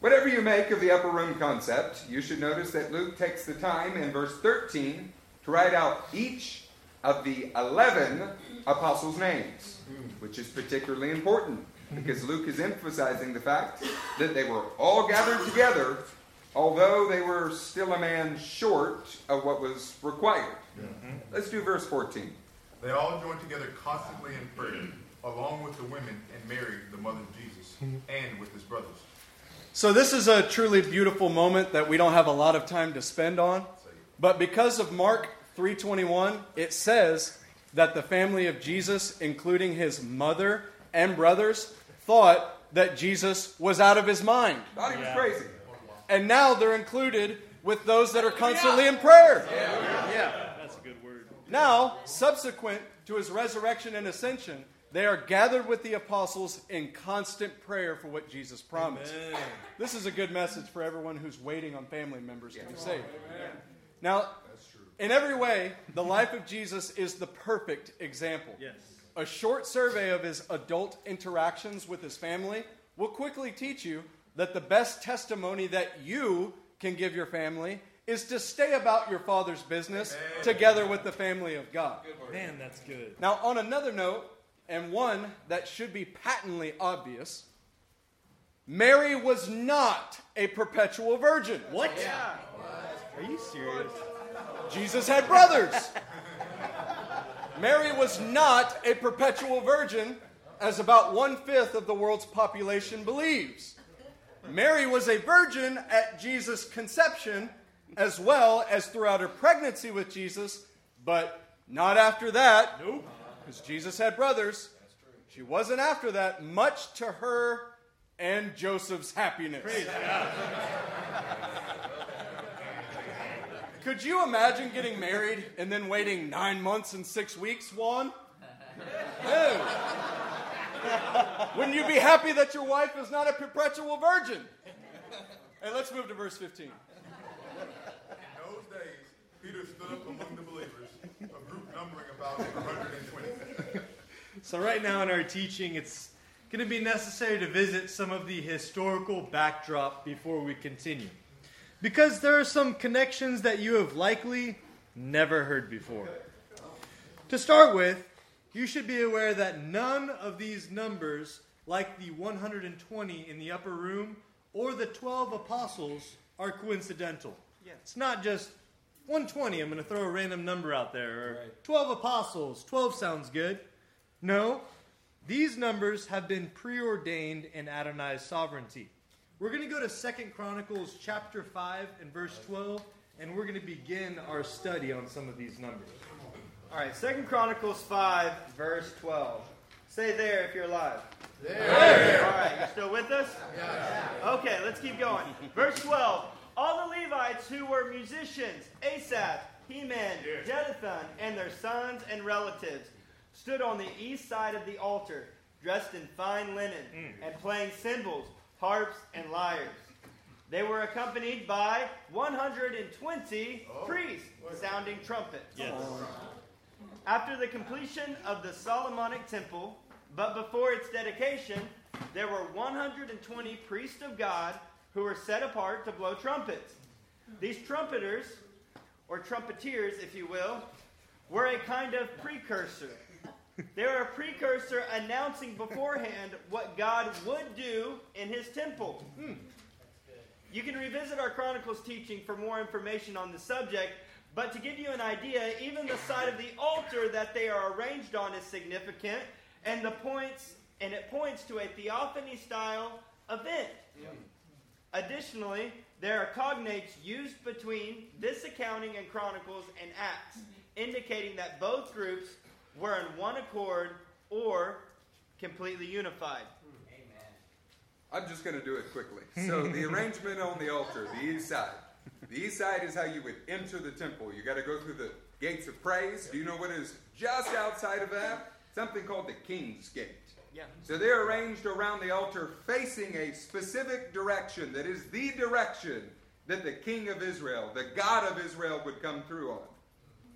Whatever you make of the upper room concept, you should notice that Luke takes the time in verse 13 to write out each of the 11 apostles' names, hmm. which is particularly important hmm. because Luke is emphasizing the fact that they were all gathered together although they were still a man short of what was required. Let's do verse 14. They all joined together constantly in prayer, along with the women and Mary, the mother of Jesus, and with his brothers. So this is a truly beautiful moment that we don't have a lot of time to spend on. But because of Mark 3:21, it says that the family of Jesus, including his mother and brothers, thought that Jesus was out of his mind. Thought he was crazy. And now they're included with those that are constantly in prayer. That's a good word. Now, subsequent to his resurrection and ascension, they are gathered with the apostles in constant prayer for what Jesus promised. This is a good message for everyone who's waiting on family members to be saved. Now, in every way, the life of Jesus is the perfect example. Yes. A short survey of his adult interactions with his family will quickly teach you that the best testimony that you can give your family is to stay about your father's business together with the family of God. Man, that's good. Now, on another note, and one that should be patently obvious, Mary was not a perpetual virgin. What? Are you serious? Jesus had brothers. Mary was not a perpetual virgin, as about one fifth of the world's population believes. Mary was a virgin at Jesus' conception, as well as throughout her pregnancy with Jesus, but not after that. Nope. Because Jesus had brothers. She wasn't after that, much to her and Joseph's happiness. Could you imagine getting married and then waiting nine months and six weeks, Juan? Wouldn't you be happy that your wife is not a perpetual virgin? And let's move to verse 15. In those days, Peter stood up among the believers, a group numbering about 120. So, right now in our teaching, it's going to be necessary to visit some of the historical backdrop before we continue. Because there are some connections that you have likely never heard before. To start with, you should be aware that none of these numbers, like the 120 in the upper room or the 12 apostles, are coincidental. It's not just 120, I'm going to throw a random number out there, or 12 apostles, 12 sounds good. No, these numbers have been preordained in Adonai's sovereignty. We're going to go to Second Chronicles chapter 5 and verse 12, and we're going to begin our study on some of these numbers. All right, Second Chronicles 5, verse 12. Say there if you're alive. There. All right, you still with us? Yeah. Okay, let's keep going. Verse 12. All the Levites who were musicians, Asaph, Heman, Jeduthun, and their sons and relatives, stood on the east side of the altar, dressed in fine linen, mm. and playing cymbals, harps, and lyres. They were accompanied by 120 priests sounding trumpets. Yes. After the completion of the Solomonic temple, but before its dedication, there were 120 priests of God who were set apart to blow trumpets. These trumpeters, or trumpeteers, if you will, were a kind of precursor. They were a precursor announcing beforehand what God would do in his temple. Hmm. You can revisit our Chronicles teaching for more information on the subject, but to give you an idea, even the side of the altar that they are arranged on is significant, and the points and it points to a theophany style event. Additionally, there are cognates used between this accounting and Chronicles and Acts, mm-hmm. indicating that both groups were in one accord or completely unified. Amen. I'm just going to do it quickly. So [laughs] the arrangement on the altar, the east side. The east side is how you would enter the temple. You got to go through the gates of praise. Do you know what is just outside of that? Something called the King's Gate. Yeah. So they're arranged around the altar facing a specific direction that is the direction that the King of Israel, the God of Israel, would come through on.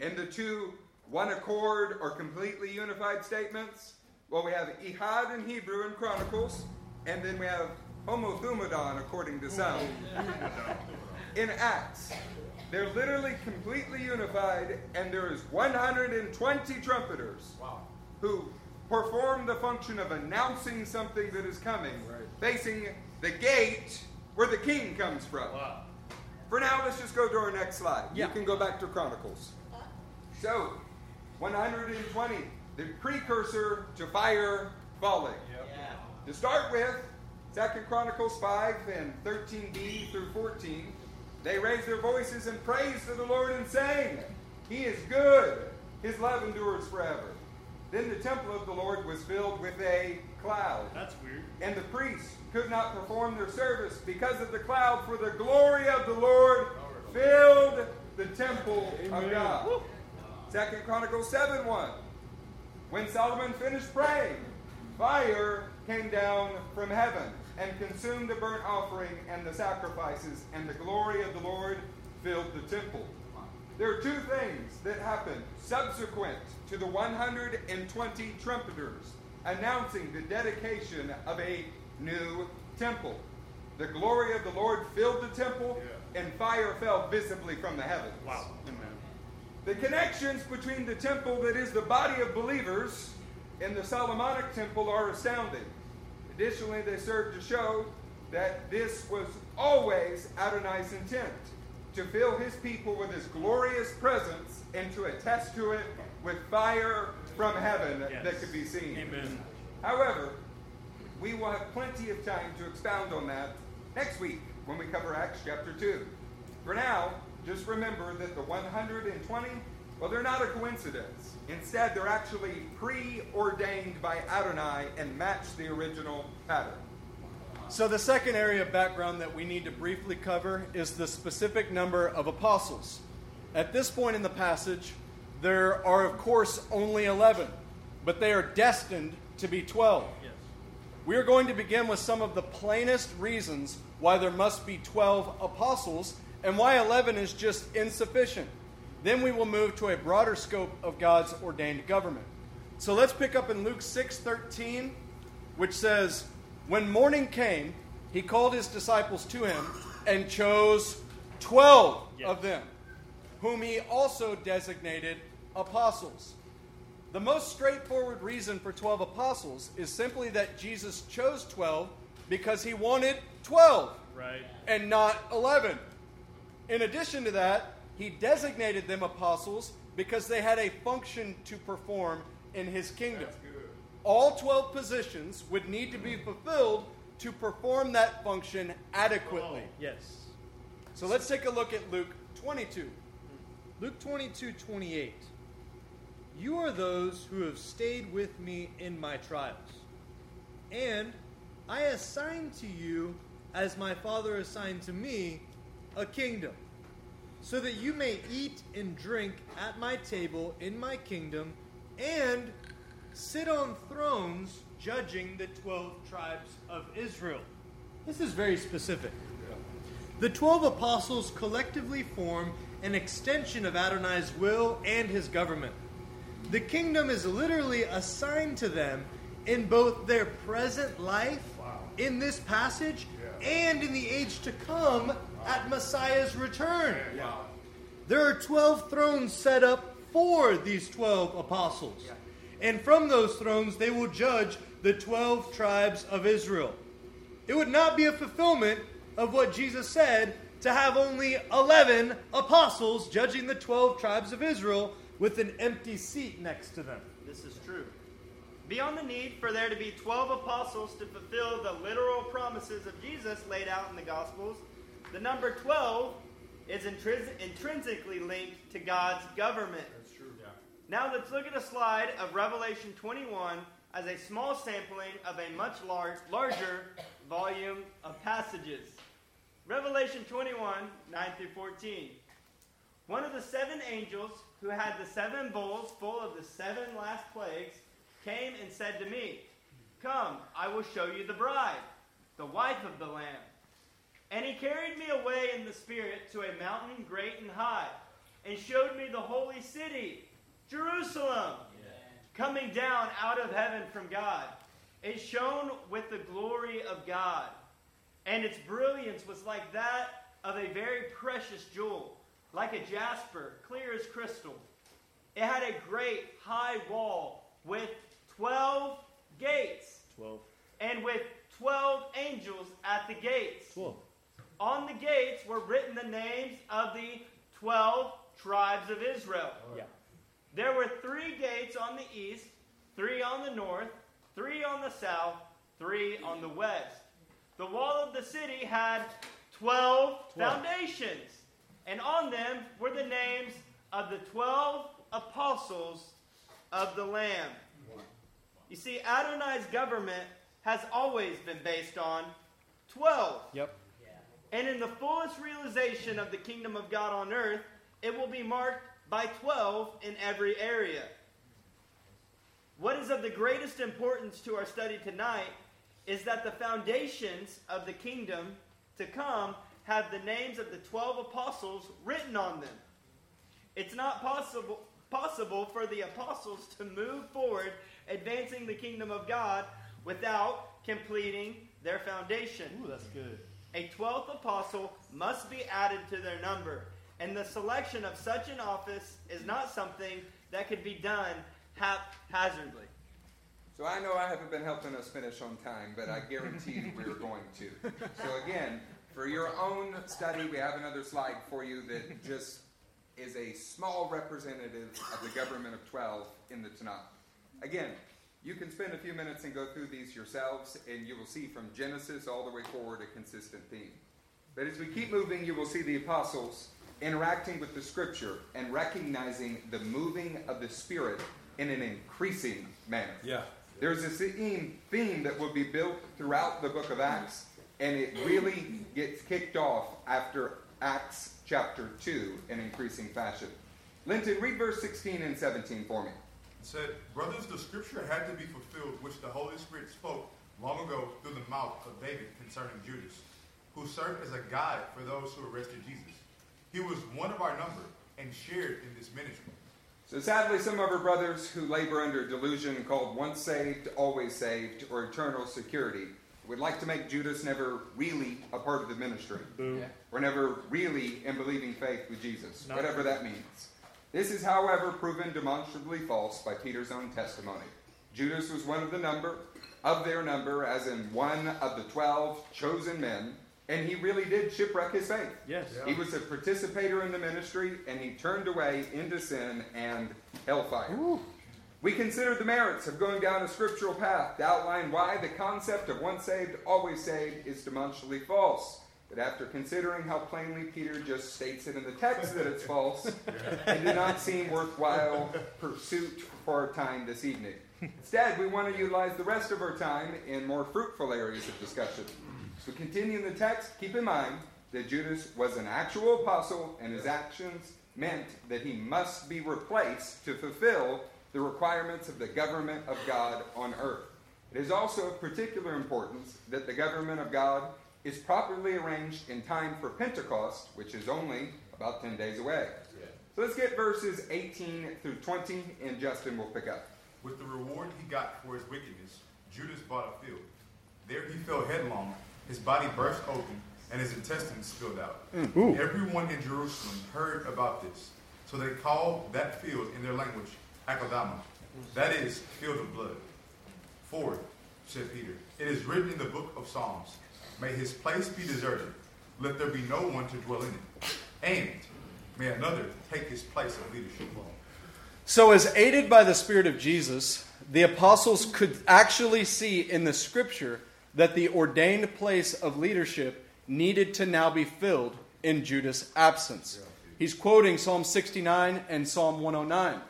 And the two one accord or completely unified statements, well, we have echad in Hebrew in Chronicles, and then we have Homothumadon according to some in Acts. They're literally completely unified, and there is 120 trumpeters who perform the function of announcing something that is coming, facing the gate where the king comes from. For now, let's just go to our next slide. Yeah. You can go back to Chronicles. So, 120, the precursor to fire falling. To start with, Second Chronicles 5 and 13b through 14, they raised their voices in praise to the Lord and sang, He is good, His love endures forever. Then the temple of the Lord was filled with a cloud. That's weird. And the priests could not perform their service because of the cloud, for the glory of the Lord filled the temple of God. Second Chronicles 7 1. When Solomon finished praying, fire came down from heaven and consumed the burnt offering and the sacrifices, and the glory of the Lord filled the temple. There are two things that happened subsequent to the 120 trumpeters announcing the dedication of a new temple. The glory of the Lord filled the temple, and fire fell visibly from the heavens. Wow. The connections between the temple that is the body of believers and the Solomonic temple are astounding. Additionally, they serve to show that this was always Adonai's intent to fill his people with his glorious presence and to attest to it with fire from heaven that could be seen. Amen. However, we will have plenty of time to expound on that next week when we cover Acts chapter 2. For now, just remember that the 120, well, they're not a coincidence. Instead, they're actually preordained by Adonai and match the original pattern. So, the second area of background that we need to briefly cover is the specific number of apostles. At this point in the passage, there are, of course, only 11, but they are destined to be 12. Yes. We are going to begin with some of the plainest reasons why there must be 12 apostles and why 11 is just insufficient. Then we will move to a broader scope of God's ordained government. So let's pick up in Luke 6:13, which says, "When morning came, he called his disciples to him and chose 12 of them, whom he also designated apostles." The most straightforward reason for 12 apostles is simply that Jesus chose 12 because he wanted 12 Right. and not 11. In addition to that, he designated them apostles because they had a function to perform in his kingdom. All 12 positions would need to be fulfilled to perform that function adequately. Yes. So let's take a look at Luke 22. Luke 22, 28. You are those who have stayed with me in my trials. And I assign to you, as my Father assigned to me, a kingdom, so that you may eat and drink at my table in my kingdom, and sit on thrones judging the 12 tribes of Israel. This is very specific. The twelve apostles collectively form an extension of Adonai's will and his government. The kingdom is literally assigned to them in both their present life, in this passage, and in the age to come at Messiah's return. There are 12 thrones set up for these 12 apostles. And from those thrones, they will judge the 12 tribes of Israel. It would not be a fulfillment of what Jesus said to have only 11 apostles judging the 12 tribes of Israel with an empty seat next to them. This is true. Beyond the need for there to be 12 apostles to fulfill the literal promises of Jesus laid out in the Gospels, the number 12 is intris- intrinsically linked to God's government. That's true, yeah. Now let's look at a slide of Revelation 21 as a small sampling of a much large, larger volume of passages. Revelation 21, 9 through 14. One of the seven angels who had the seven bowls full of the seven last plagues came and said to me, Come, I will show you the bride, the wife of the Lamb. And he carried me away in the Spirit to a mountain great and high, and showed me the holy city, Jerusalem, coming down out of heaven from God. It shone with the glory of God, and its brilliance was like that of a very precious jewel, like a jasper, clear as crystal. It had a great high wall with 12 gates, 12. and with 12 angels at the gates. 12. on the gates were written the names of the 12 tribes of Israel. Yeah. There were three gates on the east, three on the north, three on the south, three on the west. The wall of the city had 12 foundations, and on them were the names of the 12 apostles of the Lamb. You see, Adonai's government has always been based on 12. Yep. And in the fullest realization of the kingdom of God on earth, it will be marked by 12 in every area. What is of the greatest importance to our study tonight is that the foundations of the kingdom to come have the names of the 12 apostles written on them. It's not possible, possible for the apostles to move forward advancing the kingdom of God without completing their foundation. Ooh, that's good. A twelfth apostle must be added to their number, and the selection of such an office is not something that could be done haphazardly. So I know I haven't been helping us finish on time, but I guarantee we are going to. So again, for your own study, we have another slide for you that just is a small representative of the government of 12 in the Tanakh. Again, you can spend a few minutes and go through these yourselves, and you will see from Genesis all the way forward a consistent theme. But as we keep moving, you will see the apostles interacting with the scripture and recognizing the moving of the Spirit in an increasing manner. Yeah. There's a theme, that will be built throughout the book of Acts, and it really gets kicked off after Acts chapter 2 in increasing fashion. Linton, read verse 16 and 17 for me. It said, Brothers, the scripture had to be fulfilled, which the Holy Spirit spoke long ago through the mouth of David concerning Judas, who served as a guide for those who arrested Jesus. He was one of our number and shared in this ministry. So sadly, some of our brothers who labor under a delusion called once saved, always saved, or eternal security would like to make Judas never really a part of the ministry. Boo. Or never really in believing faith with Jesus, Not whatever that means. This is, however, proven demonstrably false by Peter's own testimony. Judas was one of the number, of their number, as in one of the twelve chosen men, and he really did shipwreck his faith. Yes. He was a participator in the ministry, and he turned away into sin and hellfire. We consider the merits of going down a scriptural path to outline why the concept of once saved, always saved is demonstrably false. But after considering how plainly Peter just states it in the text that it's false, [laughs] it did not seem worthwhile pursuit for our time this evening. Instead, we want to utilize the rest of our time in more fruitful areas of discussion. So, continuing the text, keep in mind that Judas was an actual apostle, and his actions meant that he must be replaced to fulfill the requirements of the government of God on earth. It is also of particular importance that the government of God is properly arranged in time for Pentecost, which is only about 10 days away. So let's get verses 18 through 20, and Justin will pick up. With the reward he got for his wickedness, Judas bought a field. There he fell headlong, his body burst open, and his intestines spilled out. Mm. Everyone in Jerusalem heard about this, so they called that field in their language Akeldama, that is, field of blood. For, said Peter, it is written in the book of Psalms, May his place be deserted, let there be no one to dwell in it, and may another take his place of leadership. So, as aided by the Spirit of Jesus, the apostles could actually see in the scripture that the ordained place of leadership needed to now be filled in Judas' absence. He's quoting Psalm 69 and Psalm 109.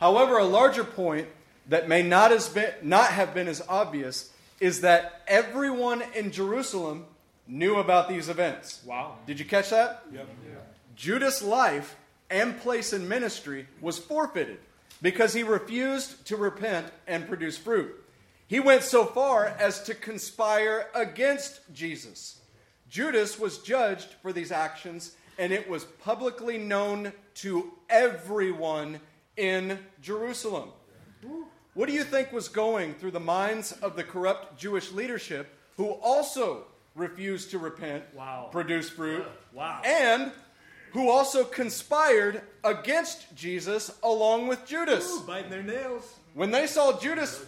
However, a larger point that may not, been, not have been as obvious is that everyone in Jerusalem knew about these events. Wow. Did you catch that? Yep. Judas' life and place in ministry was forfeited because he refused to repent and produce fruit. He went so far as to conspire against Jesus. Judas was judged for these actions, and it was publicly known to everyone in Jerusalem. What do you think was going through the minds of the corrupt Jewish leadership who also refused to repent, Wow. produce fruit, Wow. and who also conspired against Jesus along with Judas? Biting their nails. When they saw Judas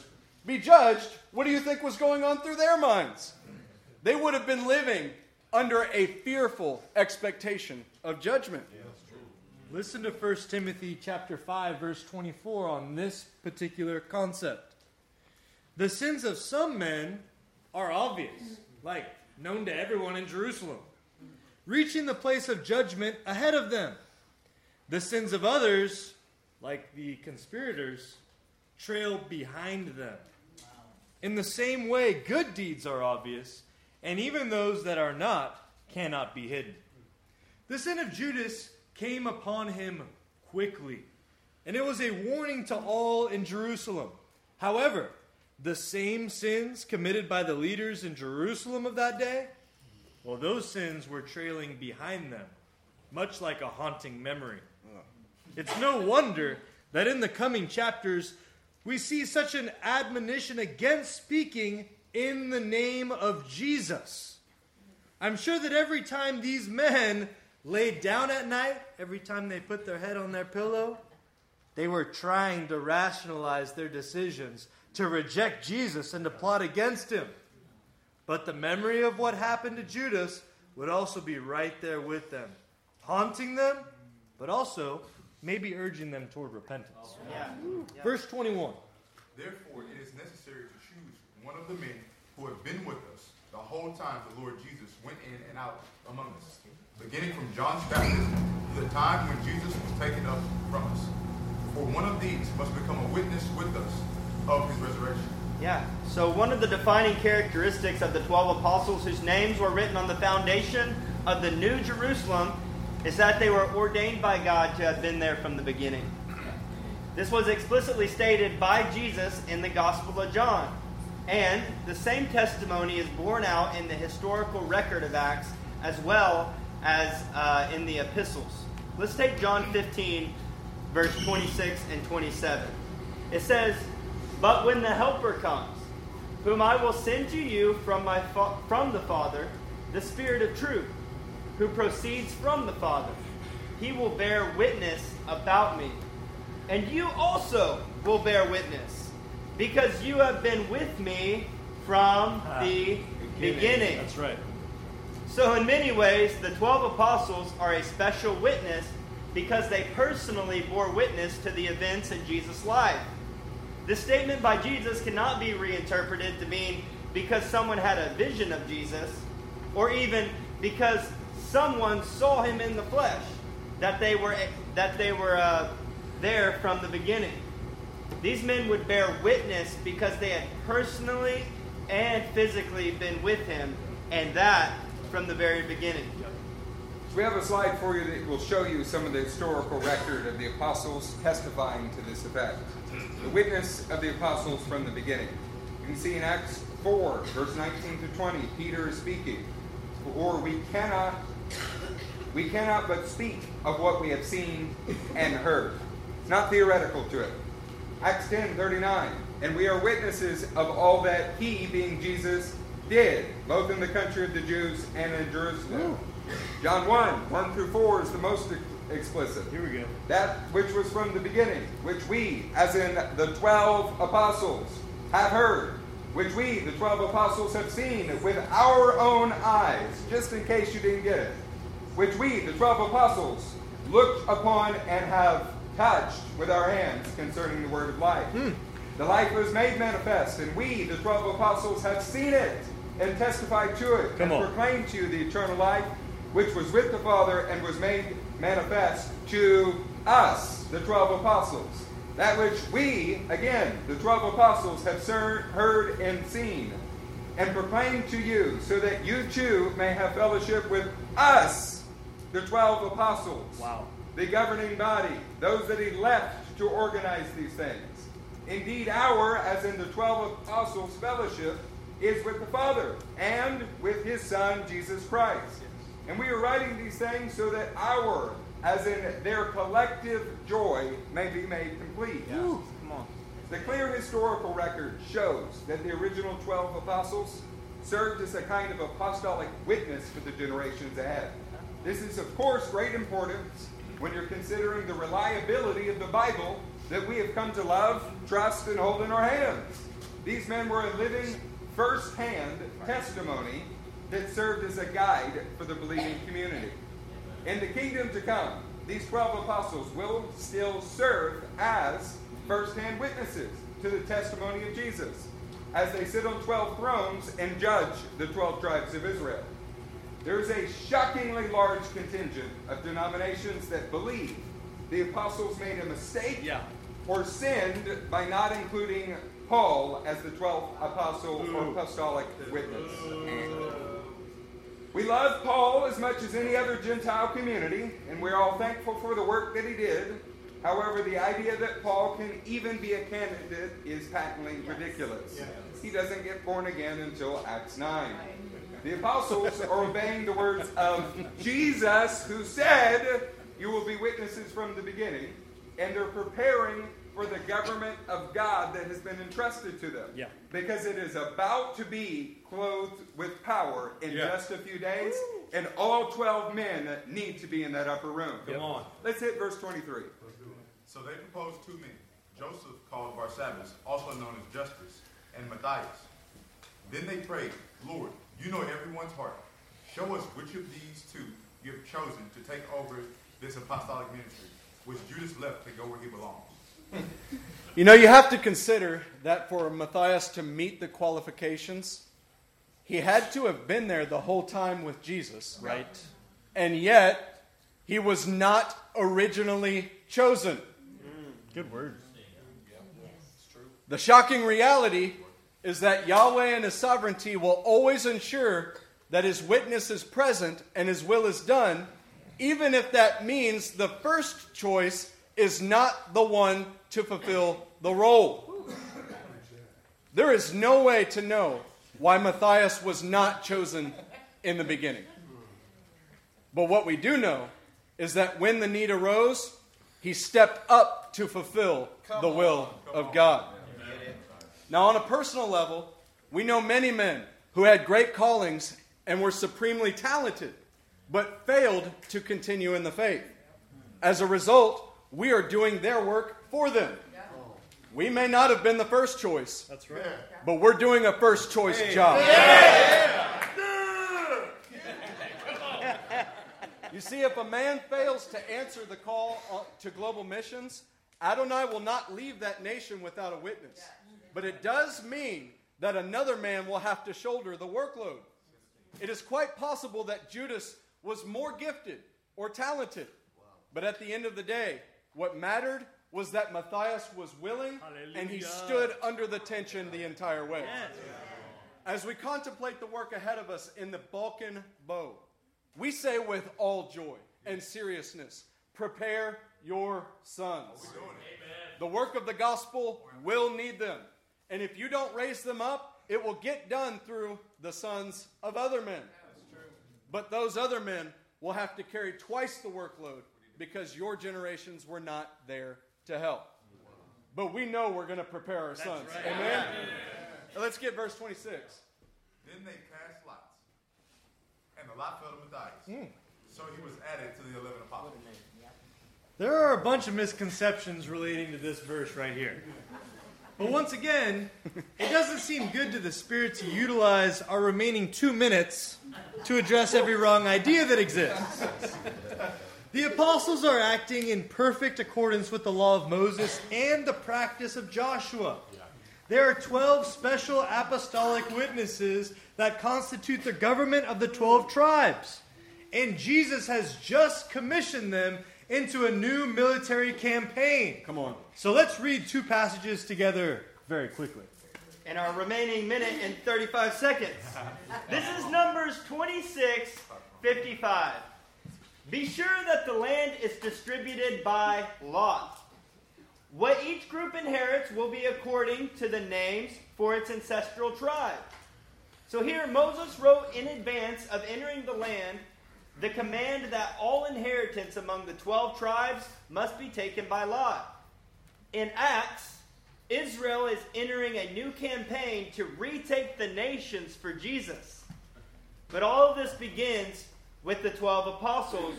be judged, what do you think was going on through their minds? They would have been living under a fearful expectation of judgment. Listen to 1 Timothy chapter 5 verse 24 on this particular concept. The sins of some men are obvious, like known to everyone in Jerusalem, reaching the place of judgment ahead of them. The sins of others, like the conspirators, trail behind them. In the same way, good deeds are obvious, and even those that are not cannot be hidden. The sin of Judas came upon him quickly, and it was a warning to all in Jerusalem. However, the same sins committed by the leaders in Jerusalem of that day, well, those sins were trailing behind them, much like a haunting memory. It's no wonder that in the coming chapters, we see such an admonition against speaking in the name of Jesus. I'm sure that every time these men laid down at night, every time they put their head on their pillow, they were trying to rationalize their decisions to reject Jesus and to plot against him. But the memory of what happened to Judas would also be right there with them, haunting them, but also maybe urging them toward repentance. Yeah. Verse 21. Therefore, it is necessary to choose one of the men who have been with us the whole time the Lord Jesus went in and out among us, beginning from John's baptism to the time when Jesus was taken up from us. For one of these must become a witness with us of his resurrection. Yeah. So one of the defining characteristics of the 12 apostles whose names were written on the foundation of the New Jerusalem is that they were ordained by God to have been there from the beginning. This was explicitly stated by Jesus in the Gospel of John. And the same testimony is borne out in the historical record of Acts as well as uh, in the epistles. Let's take John 15, verse 26 and 27. It says, But when the Helper comes, whom I will send to you from, my fa- from the Father, the Spirit of truth, who proceeds from the Father, he will bear witness about me. And you also will bear witness, because you have been with me from ah, the beginning. That's right. So, in many ways, the 12 apostles are a special witness because they personally bore witness to the events in Jesus' life. This statement by Jesus cannot be reinterpreted to mean because someone had a vision of Jesus, or even because someone saw him in the flesh, that they were, that they were uh, there from the beginning. These men would bear witness because they had personally and physically been with him, and that from the very beginning. We have a slide for you that will show you some of the historical record of the apostles testifying to this effect. The witness of the apostles from the beginning. You can see in Acts 4, verse 19 to 20, Peter is speaking. Or we cannot we cannot but speak of what we have seen and heard. It's not theoretical to it. Acts 10, 39. And we are witnesses of all that he, being Jesus, did, both in the country of the Jews and in Jerusalem. John 1, 1 through 4 is the most explicit. Here we go. That which was from the beginning, which we, as in the twelve apostles, have heard, which we, the twelve apostles, have seen with our own eyes, just in case you didn't get it, which we, the twelve apostles, looked upon and have touched with our hands concerning the word of life. Hmm. The life was made manifest, and we, the twelve apostles, have seen it and testified to it, Come and on. proclaimed to you the eternal life, which was with the Father and was made manifest to us, the twelve apostles. That which we, again, the twelve apostles, have heard and seen, and proclaimed to you, so that you too may have fellowship with us, the twelve apostles Wow. the governing body, those that he left to organize these things. Indeed, our, as in the 12 apostles' fellowship, is with the Father and with his Son, Jesus Christ. And we are writing these things so that our, as in their collective joy, may be made complete. Come on. The clear historical record shows that the original 12 apostles served as a kind of apostolic witness for the generations ahead. This is, of course, great importance when you're considering the reliability of the Bible that we have come to love, trust, and hold in our hands. These men were a living, first hand testimony that served as a guide for the believing community. In the kingdom to come, these 12 apostles will still serve as first hand witnesses to the testimony of Jesus as they sit on 12 thrones and judge the 12 tribes of Israel. There is a shockingly large contingent of denominations that believe the apostles made a mistake Yeah. or sinned by not including Paul as the 12th apostle or apostolic witness. We love Paul as much as any other Gentile community, and we're all thankful for the work that he did. However, the idea that Paul can even be a candidate is patently ridiculous. He doesn't get born again until Acts 9. The apostles are obeying the words of Jesus, who said, You will be witnesses from the beginning, and they're preparing for the government of God that has been entrusted to them. Yeah. Because it is about to be clothed with power in Yeah. just a few days, and all 12 men need to be in that upper room. Come on. Let's hit verse 23. So they proposed two men, Joseph called Barsabbas, also known as Justus, and Matthias. Then they prayed, Lord, you know everyone's heart. Show us which of these two you have chosen to take over this apostolic ministry, which Judas left to go where he belongs. [laughs] You know, you have to consider that for Matthias to meet the qualifications, he had to have been there the whole time with Jesus. Right. And yet, he was not originally chosen. Good word. The shocking reality is that Yahweh and his sovereignty will always ensure that his witness is present and his will is done, even if that means the first choice is not the one to fulfill the role. There is no way to know why Matthias was not chosen in the beginning. But what we do know is that when the need arose, he stepped up to fulfill the will of God. Now, on a personal level, we know many men who had great callings and were supremely talented, but failed to continue in the faith. As a result, we are doing their work for them. We may not have been the first choice, That's right. but we're doing a first choice job. You see, if a man fails to answer the call uh, to global missions, Adonai will not leave that nation without a witness. But it does mean that another man will have to shoulder the workload. It is quite possible that Judas was more gifted or talented. But at the end of the day, what mattered was that Matthias was willing and he stood under the tension the entire way. As we contemplate the work ahead of us in the Balkan bow, we say with all joy and seriousness, prepare your sons. The work of the gospel will need them. And if you don't raise them up, it will get done through the sons of other men. But those other men will have to carry twice the workload because your generations were not there to help. But we know we're going to prepare our sons. Amen? Let's get verse 26. Then they cast lots, and the lot fell to Matthias. So he was added to the eleven apostles. There are a bunch of misconceptions relating to this verse right here. But once again, it doesn't seem good to the Spirit to utilize our remaining two minutes to address every wrong idea that exists. The apostles are acting in perfect accordance with the law of Moses and the practice of Joshua. There are 12 special apostolic witnesses that constitute the government of the 12 tribes. And Jesus has just commissioned them into a new military campaign. Come on. So let's read two passages together very quickly. in our remaining minute and 35 seconds. This is Numbers 26 55. Be sure that the land is distributed by lot. What each group inherits will be according to the names for its ancestral tribe. So here Moses wrote in advance of entering the land the command that all inheritance among the 12 tribes must be taken by lot. In Acts, Israel is entering a new campaign to retake the nations for Jesus. But all of this begins with the 12 apostles,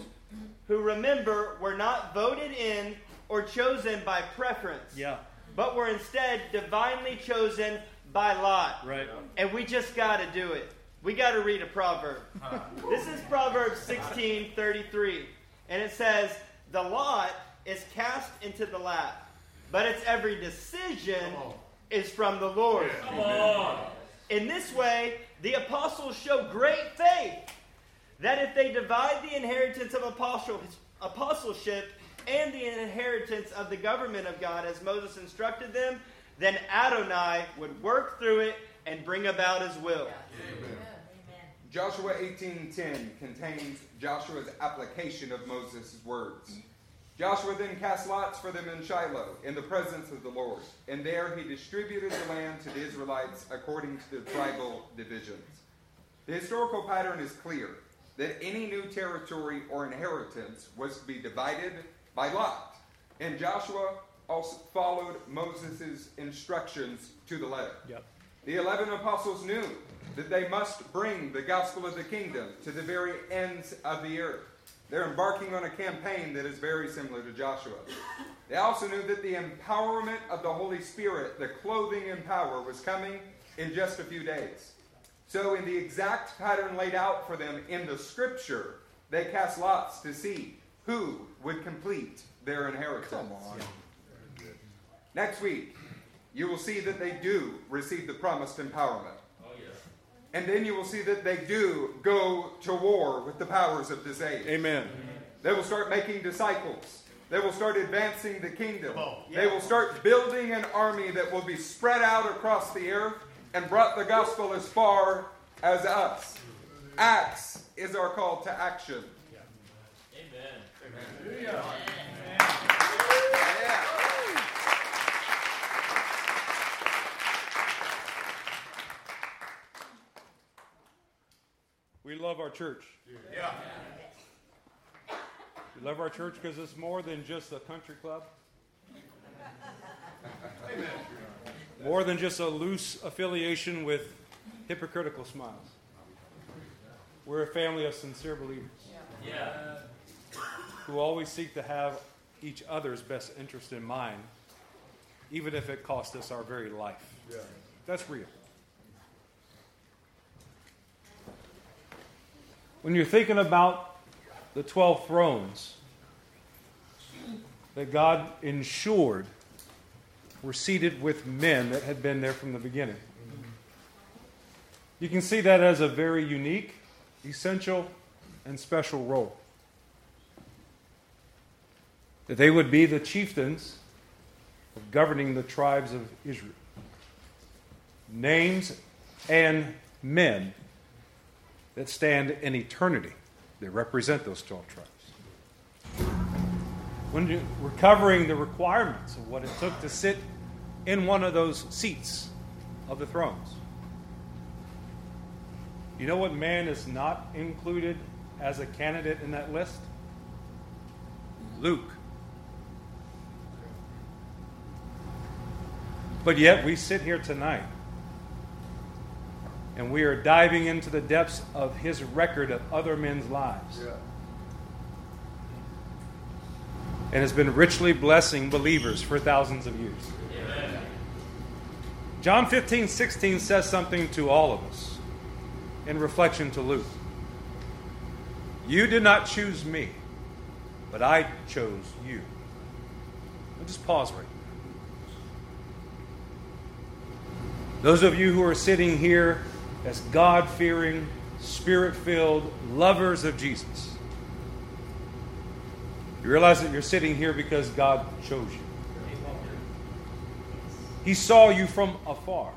who remember were not voted in or chosen by preference, Yeah, but were instead divinely chosen by lot. right. And we just got to do it. We got to read a proverb. this is Proverbs 16 33. And it says, The lot is cast into the lap, but its every decision is from the Lord. Come on. In this way, the apostles show great faith that if they divide the inheritance of apostle, apostleship and the inheritance of the government of God as Moses instructed them, then Adonai would work through it and bring about his will. Amen. Joshua 18:10 contains Joshua's application of Moses' words. Joshua then cast lots for them in Shiloh in the presence of the Lord, and there he distributed the land to the Israelites according to the tribal divisions. The historical pattern is clear that any new territory or inheritance was to be divided by lot, and Joshua also followed Moses' instructions to the letter. Yep. The eleven apostles knew that they must bring the gospel of the kingdom to the very ends of the earth. They're embarking on a campaign that is very similar to Joshua. They also knew that the empowerment of the Holy Spirit, the clothing in power, was coming in just a few days. So, in the exact pattern laid out for them in the scripture, they cast lots to see who would complete their inheritance. Come on. Next week, you will see that they do receive the promised empowerment. Oh, yes. And then you will see that they do go to war with the powers of this age. Amen. They will start making disciples. They will start advancing the kingdom. Yeah. They will start building an army that will be spread out across the earth and brought the gospel as far as us. Acts is our call to action. Amen. Yeah. We love our church. Yeah. We love our church because it's more than just a country club. More than just a loose affiliation with hypocritical smiles. We're a family of sincere believers Yeah. who always seek to have each other's best interest in mind, even if it costs us our very life. That's real. When you're thinking about the 12 thrones that God ensured were seated with men that had been there from the beginning, you can see that as a very unique, essential, and special role. That they would be the chieftains of governing the tribes of Israel. Names and men that stand in eternity. They represent those 12 tribes. When you, we're covering the requirements of what it took to sit in one of those seats of the thrones. You know what man is not included as a candidate in that list? Luke. But yet we sit here tonight and we are diving into the depths of his record of other men's lives. Yeah. And has been richly blessing believers for thousands of years. Amen. John 15, 16 says something to all of us in reflection to Luke. You did not choose me, but I chose you. I'll just pause right there. Those of you who are sitting here as God fearing, spirit filled lovers of Jesus, you realize that you're sitting here because God chose you. He saw you from afar.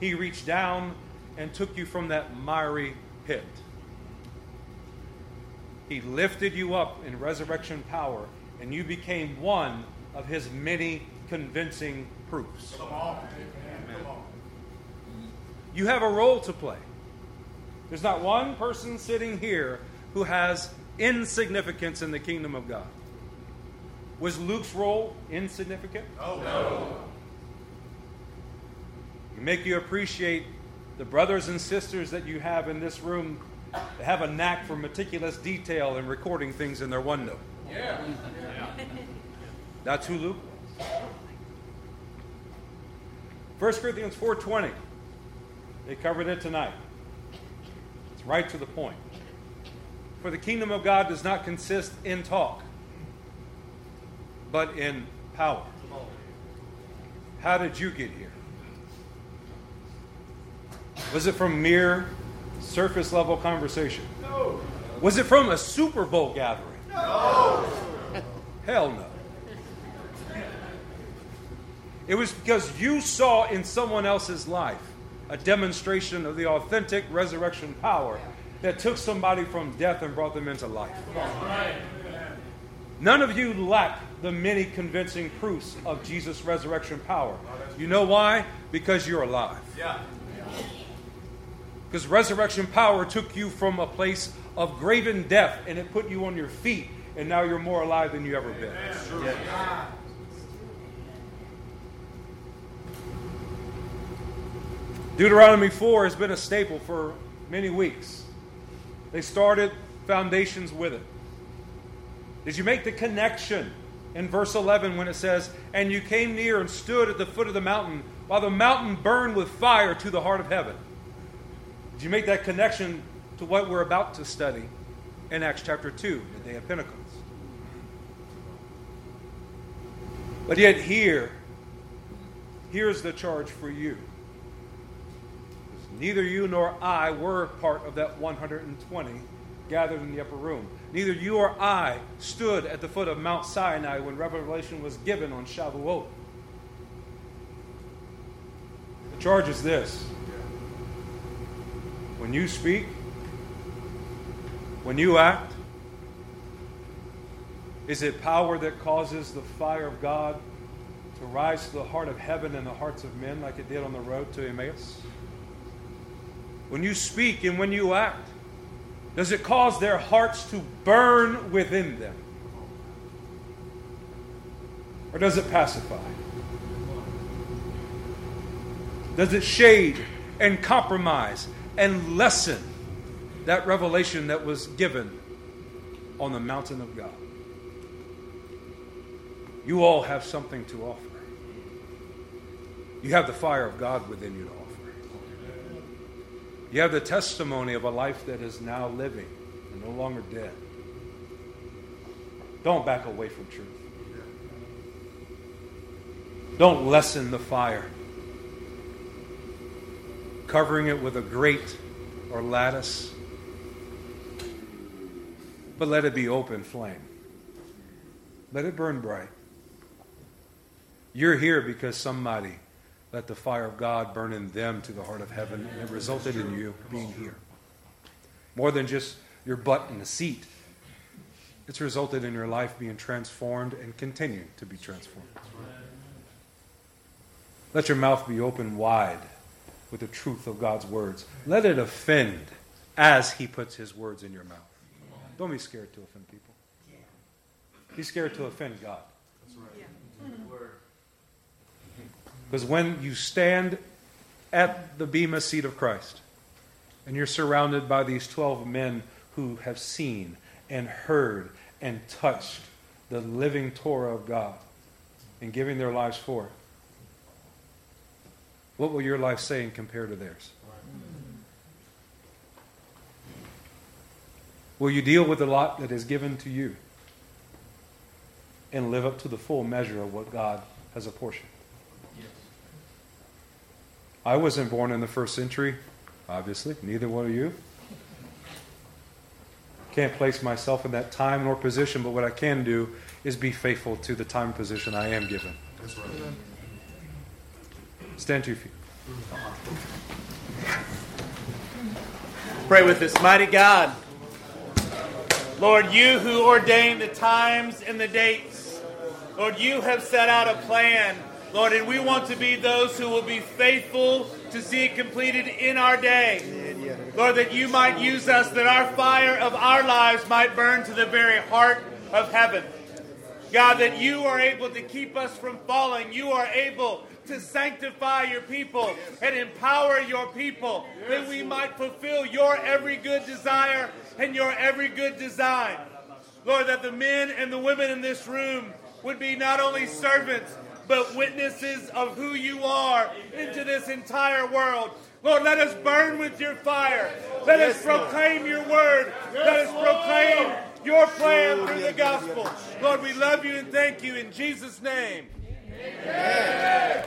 He reached down and took you from that miry pit. He lifted you up in resurrection power, and you became one of his many convincing proofs. Come on. Come on. You have a role to play. There's not one person sitting here who has insignificance in the kingdom of God. Was Luke's role insignificant? No. You make you appreciate the brothers and sisters that you have in this room that have a knack for meticulous detail and recording things in their OneNote. Yeah. That's who Luke was. 1 Corinthians 4.20. They covered it tonight. It's right to the point. For the kingdom of God does not consist in talk, but in power. How did you get here? Was it from mere surface level conversation? No. Was it from a Super Bowl gathering? No. Hell no. It was because you saw in someone else's life a demonstration of the authentic resurrection power that took somebody from death and brought them into life. None of you lack the many convincing proofs of Jesus' resurrection power. You know why? Because you're alive. Because resurrection power took you from a place of graven death and it put you on your feet, and now you're more alive than you ever been. Deuteronomy 4 has been a staple for many weeks. They started foundations with it. Did you make the connection in verse 11 when it says, And you came near and stood at the foot of the mountain while the mountain burned with fire to the heart of heaven? Did you make that connection to what we're about to study in Acts chapter 2, the day of Pentecost? But yet, here, here's the charge for you. Neither you nor I were part of that 120 gathered in the upper room. Neither you or I stood at the foot of Mount Sinai when revelation was given on Shavuot. The charge is this when you speak, when you act, is it power that causes the fire of God to rise to the heart of heaven and the hearts of men like it did on the road to Emmaus? When you speak and when you act, does it cause their hearts to burn within them? Or does it pacify? Does it shade and compromise and lessen that revelation that was given on the mountain of God? You all have something to offer. You have the fire of God within you. You have the testimony of a life that is now living and no longer dead. Don't back away from truth. Don't lessen the fire, covering it with a grate or lattice, but let it be open flame. Let it burn bright. You're here because somebody let the fire of God burn in them to the heart of heaven, and it resulted in you being here. More than just your butt in a seat, it's resulted in your life being transformed and continuing to be transformed. Let your mouth be open wide with the truth of God's words. Let it offend as He puts His words in your mouth. Don't be scared to offend people. Be scared to offend God. Because when you stand at the Bema seat of Christ and you're surrounded by these 12 men who have seen and heard and touched the living Torah of God and giving their lives for it, what will your life say in compare to theirs? Will you deal with the lot that is given to you and live up to the full measure of what God has apportioned? I wasn't born in the first century, obviously. Neither were you. Can't place myself in that time nor position, but what I can do is be faithful to the time and position I am given. That's right. Stand to your feet. Pray with us, mighty God. Lord, you who ordained the times and the dates, Lord, you have set out a plan Lord, and we want to be those who will be faithful to see it completed in our day. Lord, that you might use us, that our fire of our lives might burn to the very heart of heaven. God, that you are able to keep us from falling. You are able to sanctify your people and empower your people that we might fulfill your every good desire and your every good design. Lord, that the men and the women in this room would be not only servants, but witnesses of who you are into this entire world. Lord, let us burn with your fire. Let us proclaim your word. Let us proclaim your plan through the gospel. Lord, we love you and thank you in Jesus' name. Amen.